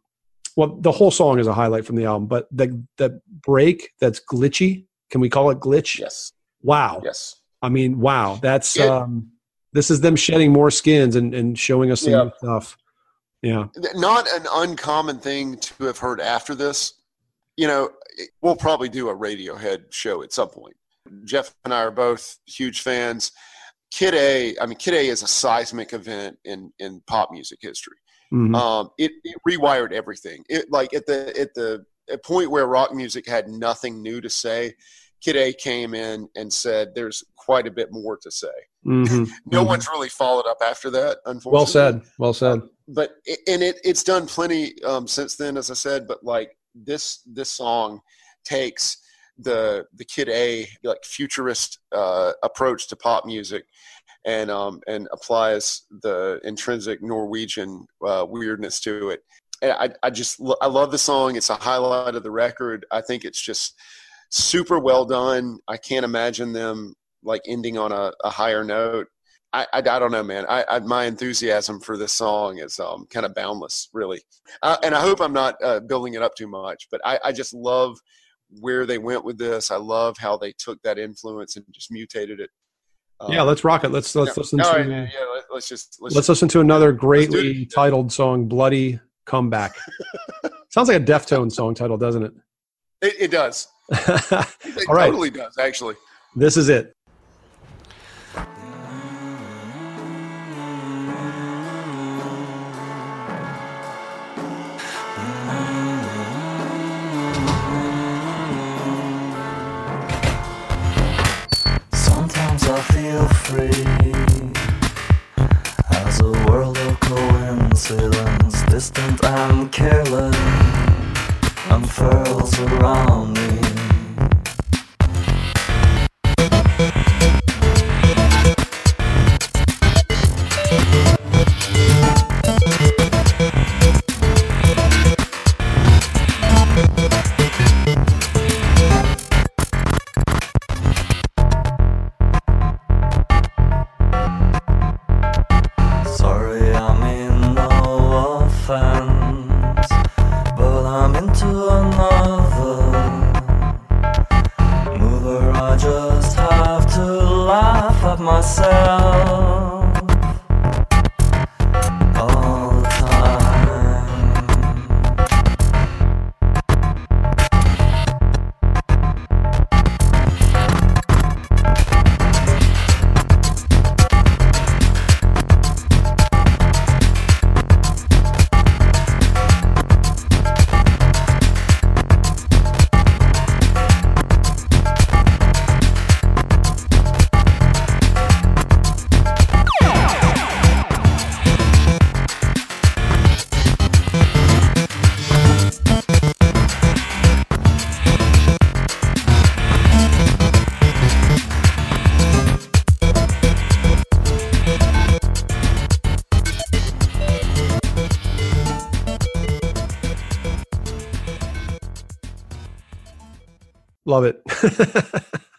well, the whole song is a highlight from the album, but the the break that's glitchy. Can we call it glitch? Yes. Wow. Yes. I mean, wow. That's Yeah. um, this is them shedding more skins and, and showing us some Yeah. new stuff. Yeah. Not an uncommon thing to have heard after this. You know, we'll probably do a Radiohead show at some point. Jeff and I are both huge fans. Kid A, I mean, Kid A is a seismic event in in pop music history. Mhm. Um, it, it rewired everything. It like at the at the at point where rock music had nothing new to say, Kid A came in and said, "There's quite a bit more to say." Mhm. No Mhm. one's really followed up after that. Unfortunately, Well said. Well said. but and it it's done plenty um, since then, as I said. But like this this song takes the the Kid A like futurist uh, approach to pop music, and um and applies the intrinsic Norwegian uh, weirdness to it. And I I just I love the song. It's a highlight of the record. I think it's just super well done. I can't imagine them like ending on a, a higher note. I, I, I don't know, man. I, I my enthusiasm for this song is um, kind of boundless, really. Uh, and I hope I'm not uh, building it up too much, but I, I just love where they went with this. I love how they took that influence and just mutated it. Um, yeah, let's rock it. Let's let's no, listen all to yeah, yeah, let, us just let's, let's just, listen to another greatly it. titled song, "Bloody Comeback." Sounds like a Deftones song title, doesn't it? it, it does. It All right. totally does, actually. this is it. As a world of coincidence, distant and careless, unfurls around me.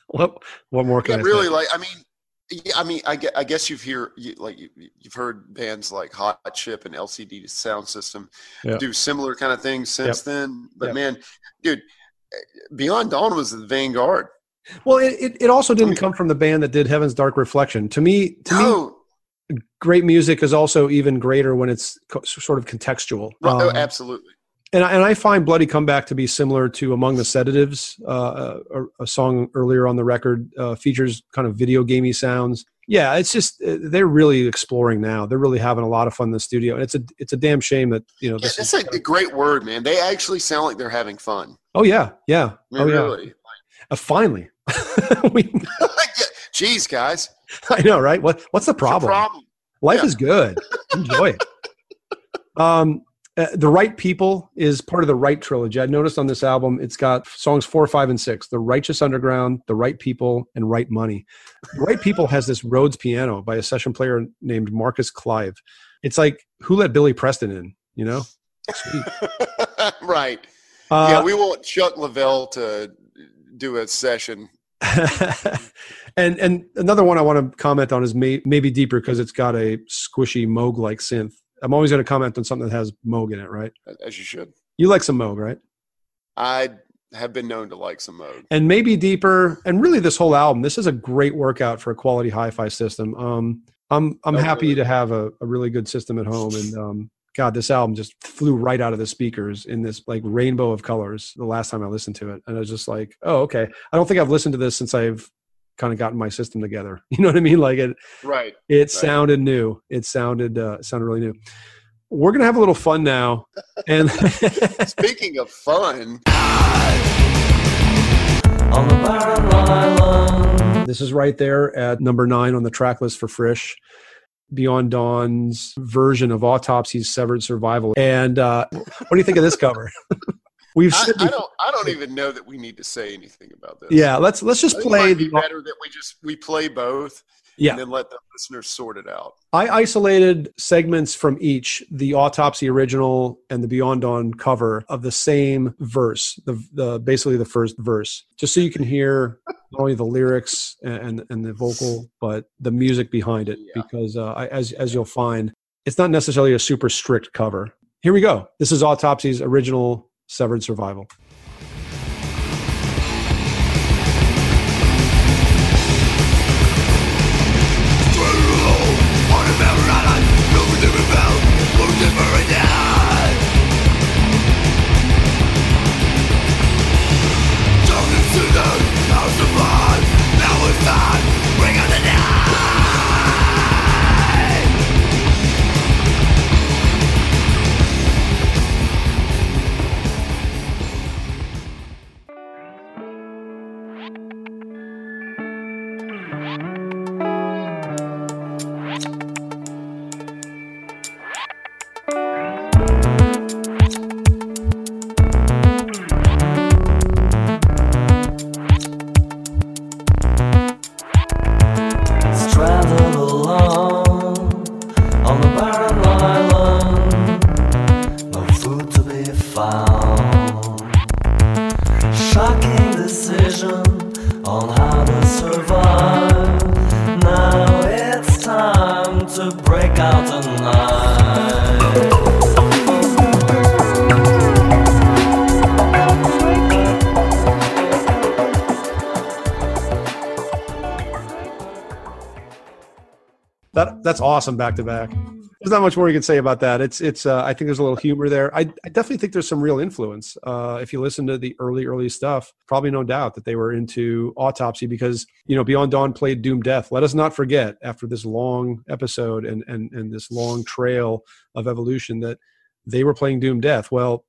What what more can Yeah, I really, say? like I mean, yeah, I mean, I guess, I guess you've hear you, like you, you've heard bands like Hot Chip and LCD Soundsystem Yeah. do similar kind of things since then. But Yep. man, dude, Beyond Dawn was the vanguard. Well, it, it, it also didn't come from the band that did Heaven's Dark Reflection. To me, to me, great music is also even greater when it's co- sort of contextual. oh, Um, absolutely. And I, and I find Bloody Comeback to be similar to Among the Sedatives, uh, a, a song earlier on the record uh, features kind of video gamey sounds. Yeah, it's just uh, they're really exploring now. They're really having a lot of fun in the studio, and it's a it's a damn shame that you know Yeah, this. that's a, a great word, man. They actually sound like they're having fun. oh yeah, yeah, oh yeah. really. Uh, finally, we, Jeez, guys, I know, right? What what's the problem? problem? Life Yeah. is good. Enjoy it. Um, Uh, the Right People is part of the Right trilogy. I noticed on this album, it's got songs four, five, and six: "The Righteous Underground," "The Right People," and "Right Money." The Right People has this Rhodes piano by a session player named Marcus Clive. It's like who let Billy Preston in? You know, right. Uh, yeah, we want Chuck Leavell to do a session. and and another one I want to comment on is may, maybe deeper because it's got a squishy Moog like synth. I'm always going to comment on something that has Moog in it, right? As you should. You like some Moog, right? I have been known to like some Moog. And maybe deeper, and really this whole album. This is a great workout for a quality hi-fi system. Um, I'm I'm Oh, happy really? to have a, a really good system at home, and um, God, this album just flew right out of the speakers in this like rainbow of colors. The last time I listened to it, and I was just like, oh, okay. I don't think I've listened to this since I've kind of gotten my system together. You know what I mean? Like it, Right. it sounded new. It sounded uh, sounded really new. We're gonna have a little fun now, and Speaking of fun, On the barren island. this is right there at number nine on the track list for Frysh. Beyond Dawn's version of Autopsy's Severed Survival. And uh, what do you think of this cover? We've I, I don't. I don't even know that we need to say anything about this. yeah. Let's let's just play be the better that we just we play both yeah. and then let the listeners sort it out. I isolated segments from each, the autopsy original and the Beyond Dawn cover of the same verse, the, the basically the first verse, just so you can hear not only the lyrics and and the vocal, but the music behind it. Yeah. Because uh, I, as as you'll find, it's not necessarily a super strict cover. Here we go. This is Autopsy's original Severed Survival. Awesome back to back. There's not much more you can say about that. It's it's. Uh, I think there's a little humor there. I, I definitely think there's some real influence. Uh, if you listen to the early early stuff, probably no doubt that they were into autopsy because you know Beyond Dawn played Doom Death. Let us not forget after this long episode and and and this long trail of evolution that they were playing Doom Death. Well,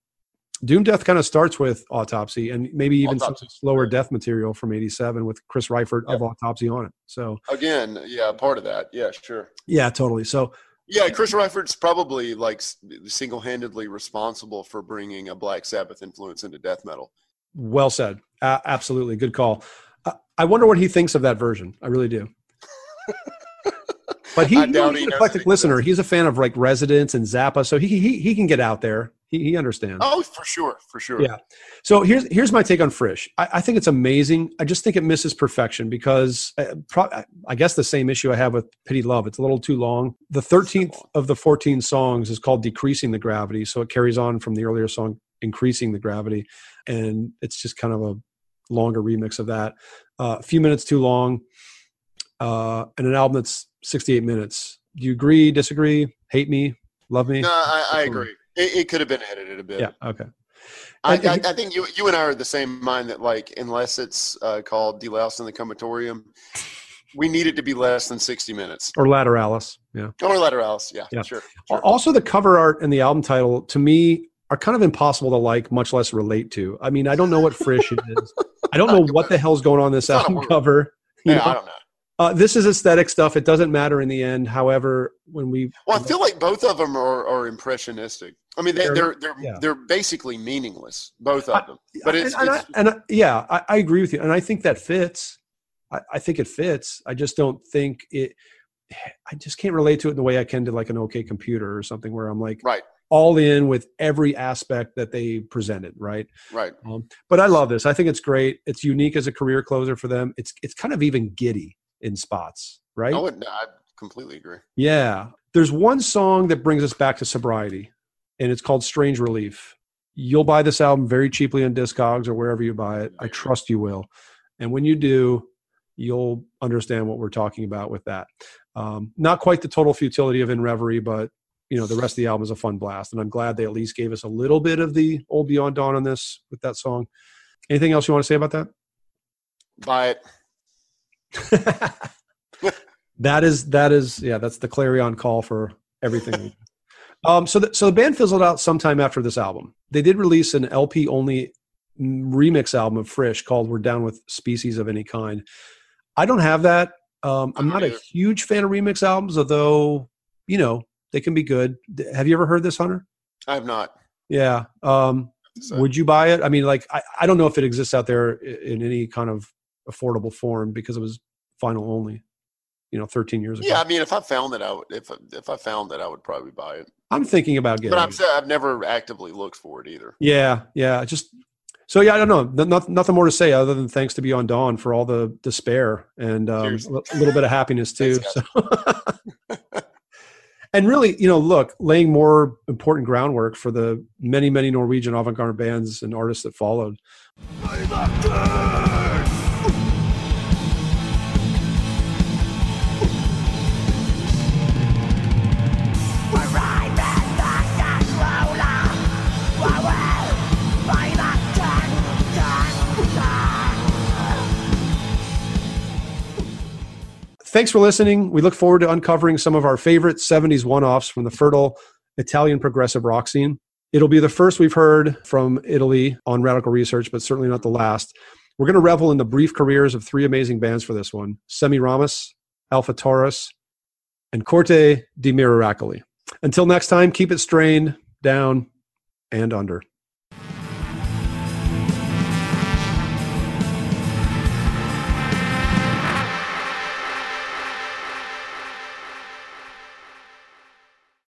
Doom Death kind of starts with Autopsy and maybe even Autopsy. some slower death material from '87 with Chris Reifert of Autopsy on it. So Again, yeah, part of that. Yeah, sure. yeah, totally. So Yeah, Chris Reifert's probably like single-handedly responsible for bringing a Black Sabbath influence into death metal. Well said. A- absolutely. Good call. I-, I wonder what he thinks of that version. I really do. But he, I you know, doubt he's an eclectic listener. He's a fan of like Residents and Zappa, so he he he can get out there. He he understands. Oh, for sure, for sure. Yeah. So here's here's my take on Frysh. I, I think it's amazing. I just think it misses perfection because uh, pro- I guess the same issue I have with Pity Love. It's a little too long. The thirteenth of the fourteen songs is called "Decreasing the Gravity," so it carries on from the earlier song "Increasing the Gravity," and it's just kind of a longer remix of that. Uh, a few minutes too long, uh, and an album that's sixty-eight minutes. Do you agree? Disagree? Hate me? Love me? No, I, I agree. It, it could have been edited a bit. Yeah. Okay. I, I, I think you you and I are the same mind that like unless it's uh, called Deloused in the Comatorium, we need it to be less than sixty minutes. Or Lateralus? Yeah. Or Lateralus, yeah, Yeah. sure. Sure. Also, the cover art and the album title to me are kind of impossible to like, much less relate to. I mean, I don't know what Frysh is. I don't know what the hell's going on in this album cover. you Yeah, know? I don't know. Uh, this is aesthetic stuff. It doesn't matter in the end. However, when we Well, I feel like both of them are, are impressionistic. I mean, they, They're- they're they're yeah. they're basically meaningless, both of them. But it's, and, and, it's I, and I, yeah, I, I agree with you, and I think that fits. I, I think it fits. I just don't think it. I just can't relate to it in the way I can to like an OK computer or something where I'm like right, all in with every aspect that they presented, right? right. Um, but I love this. I think it's great. It's unique as a career closer for them. It's it's kind of even giddy in spots, right? I would I completely agree. Yeah. There's one song that brings us back to sobriety, and it's called Strange Relief. You'll buy this album very cheaply on Discogs or wherever you buy it. I trust you will. And when you do, you'll understand what we're talking about with that. Um, not quite the total futility of In Reverie, but you know, the rest of the album is a fun blast. And I'm glad they at least gave us a little bit of the old Beyond Dawn on this with that song. Anything else you want to say about that? Buy it. that is that is yeah that's the clarion call for everything um so the, so the band fizzled out sometime after this album. They did release an lp only remix album of Frysh called we're down with species of any kind. I don't have that. Um i'm not a huge fan of remix albums although you know they can be good. Have you ever heard this hunter? I have not. yeah um So, would you buy it? I mean like I, I don't know if it exists out there in any kind of affordable form because it was vinyl only you know 13 years ago yeah, I mean, if I found it, I would. If if I found it, I would probably buy it. i'm thinking about getting But I'm, it. i've never actively looked for it either. yeah yeah just so yeah i don't know N- noth- nothing more to say other than thanks to beyond dawn for all the despair and um, a little bit of happiness too Thanks, so. and really you know look laying more important groundwork for the many many norwegian avant-garde bands and artists that followed Thanks for listening. We look forward to uncovering some of our favorite 70s one offs from the fertile Italian progressive rock scene. It'll be the first we've heard from Italy on Radical Research, but certainly not the last. We're going to revel in the brief careers of three amazing bands for this one Semiramis, Alphataurus, and Corte dei Miracoli. Until next time, keep it strained, down, and under.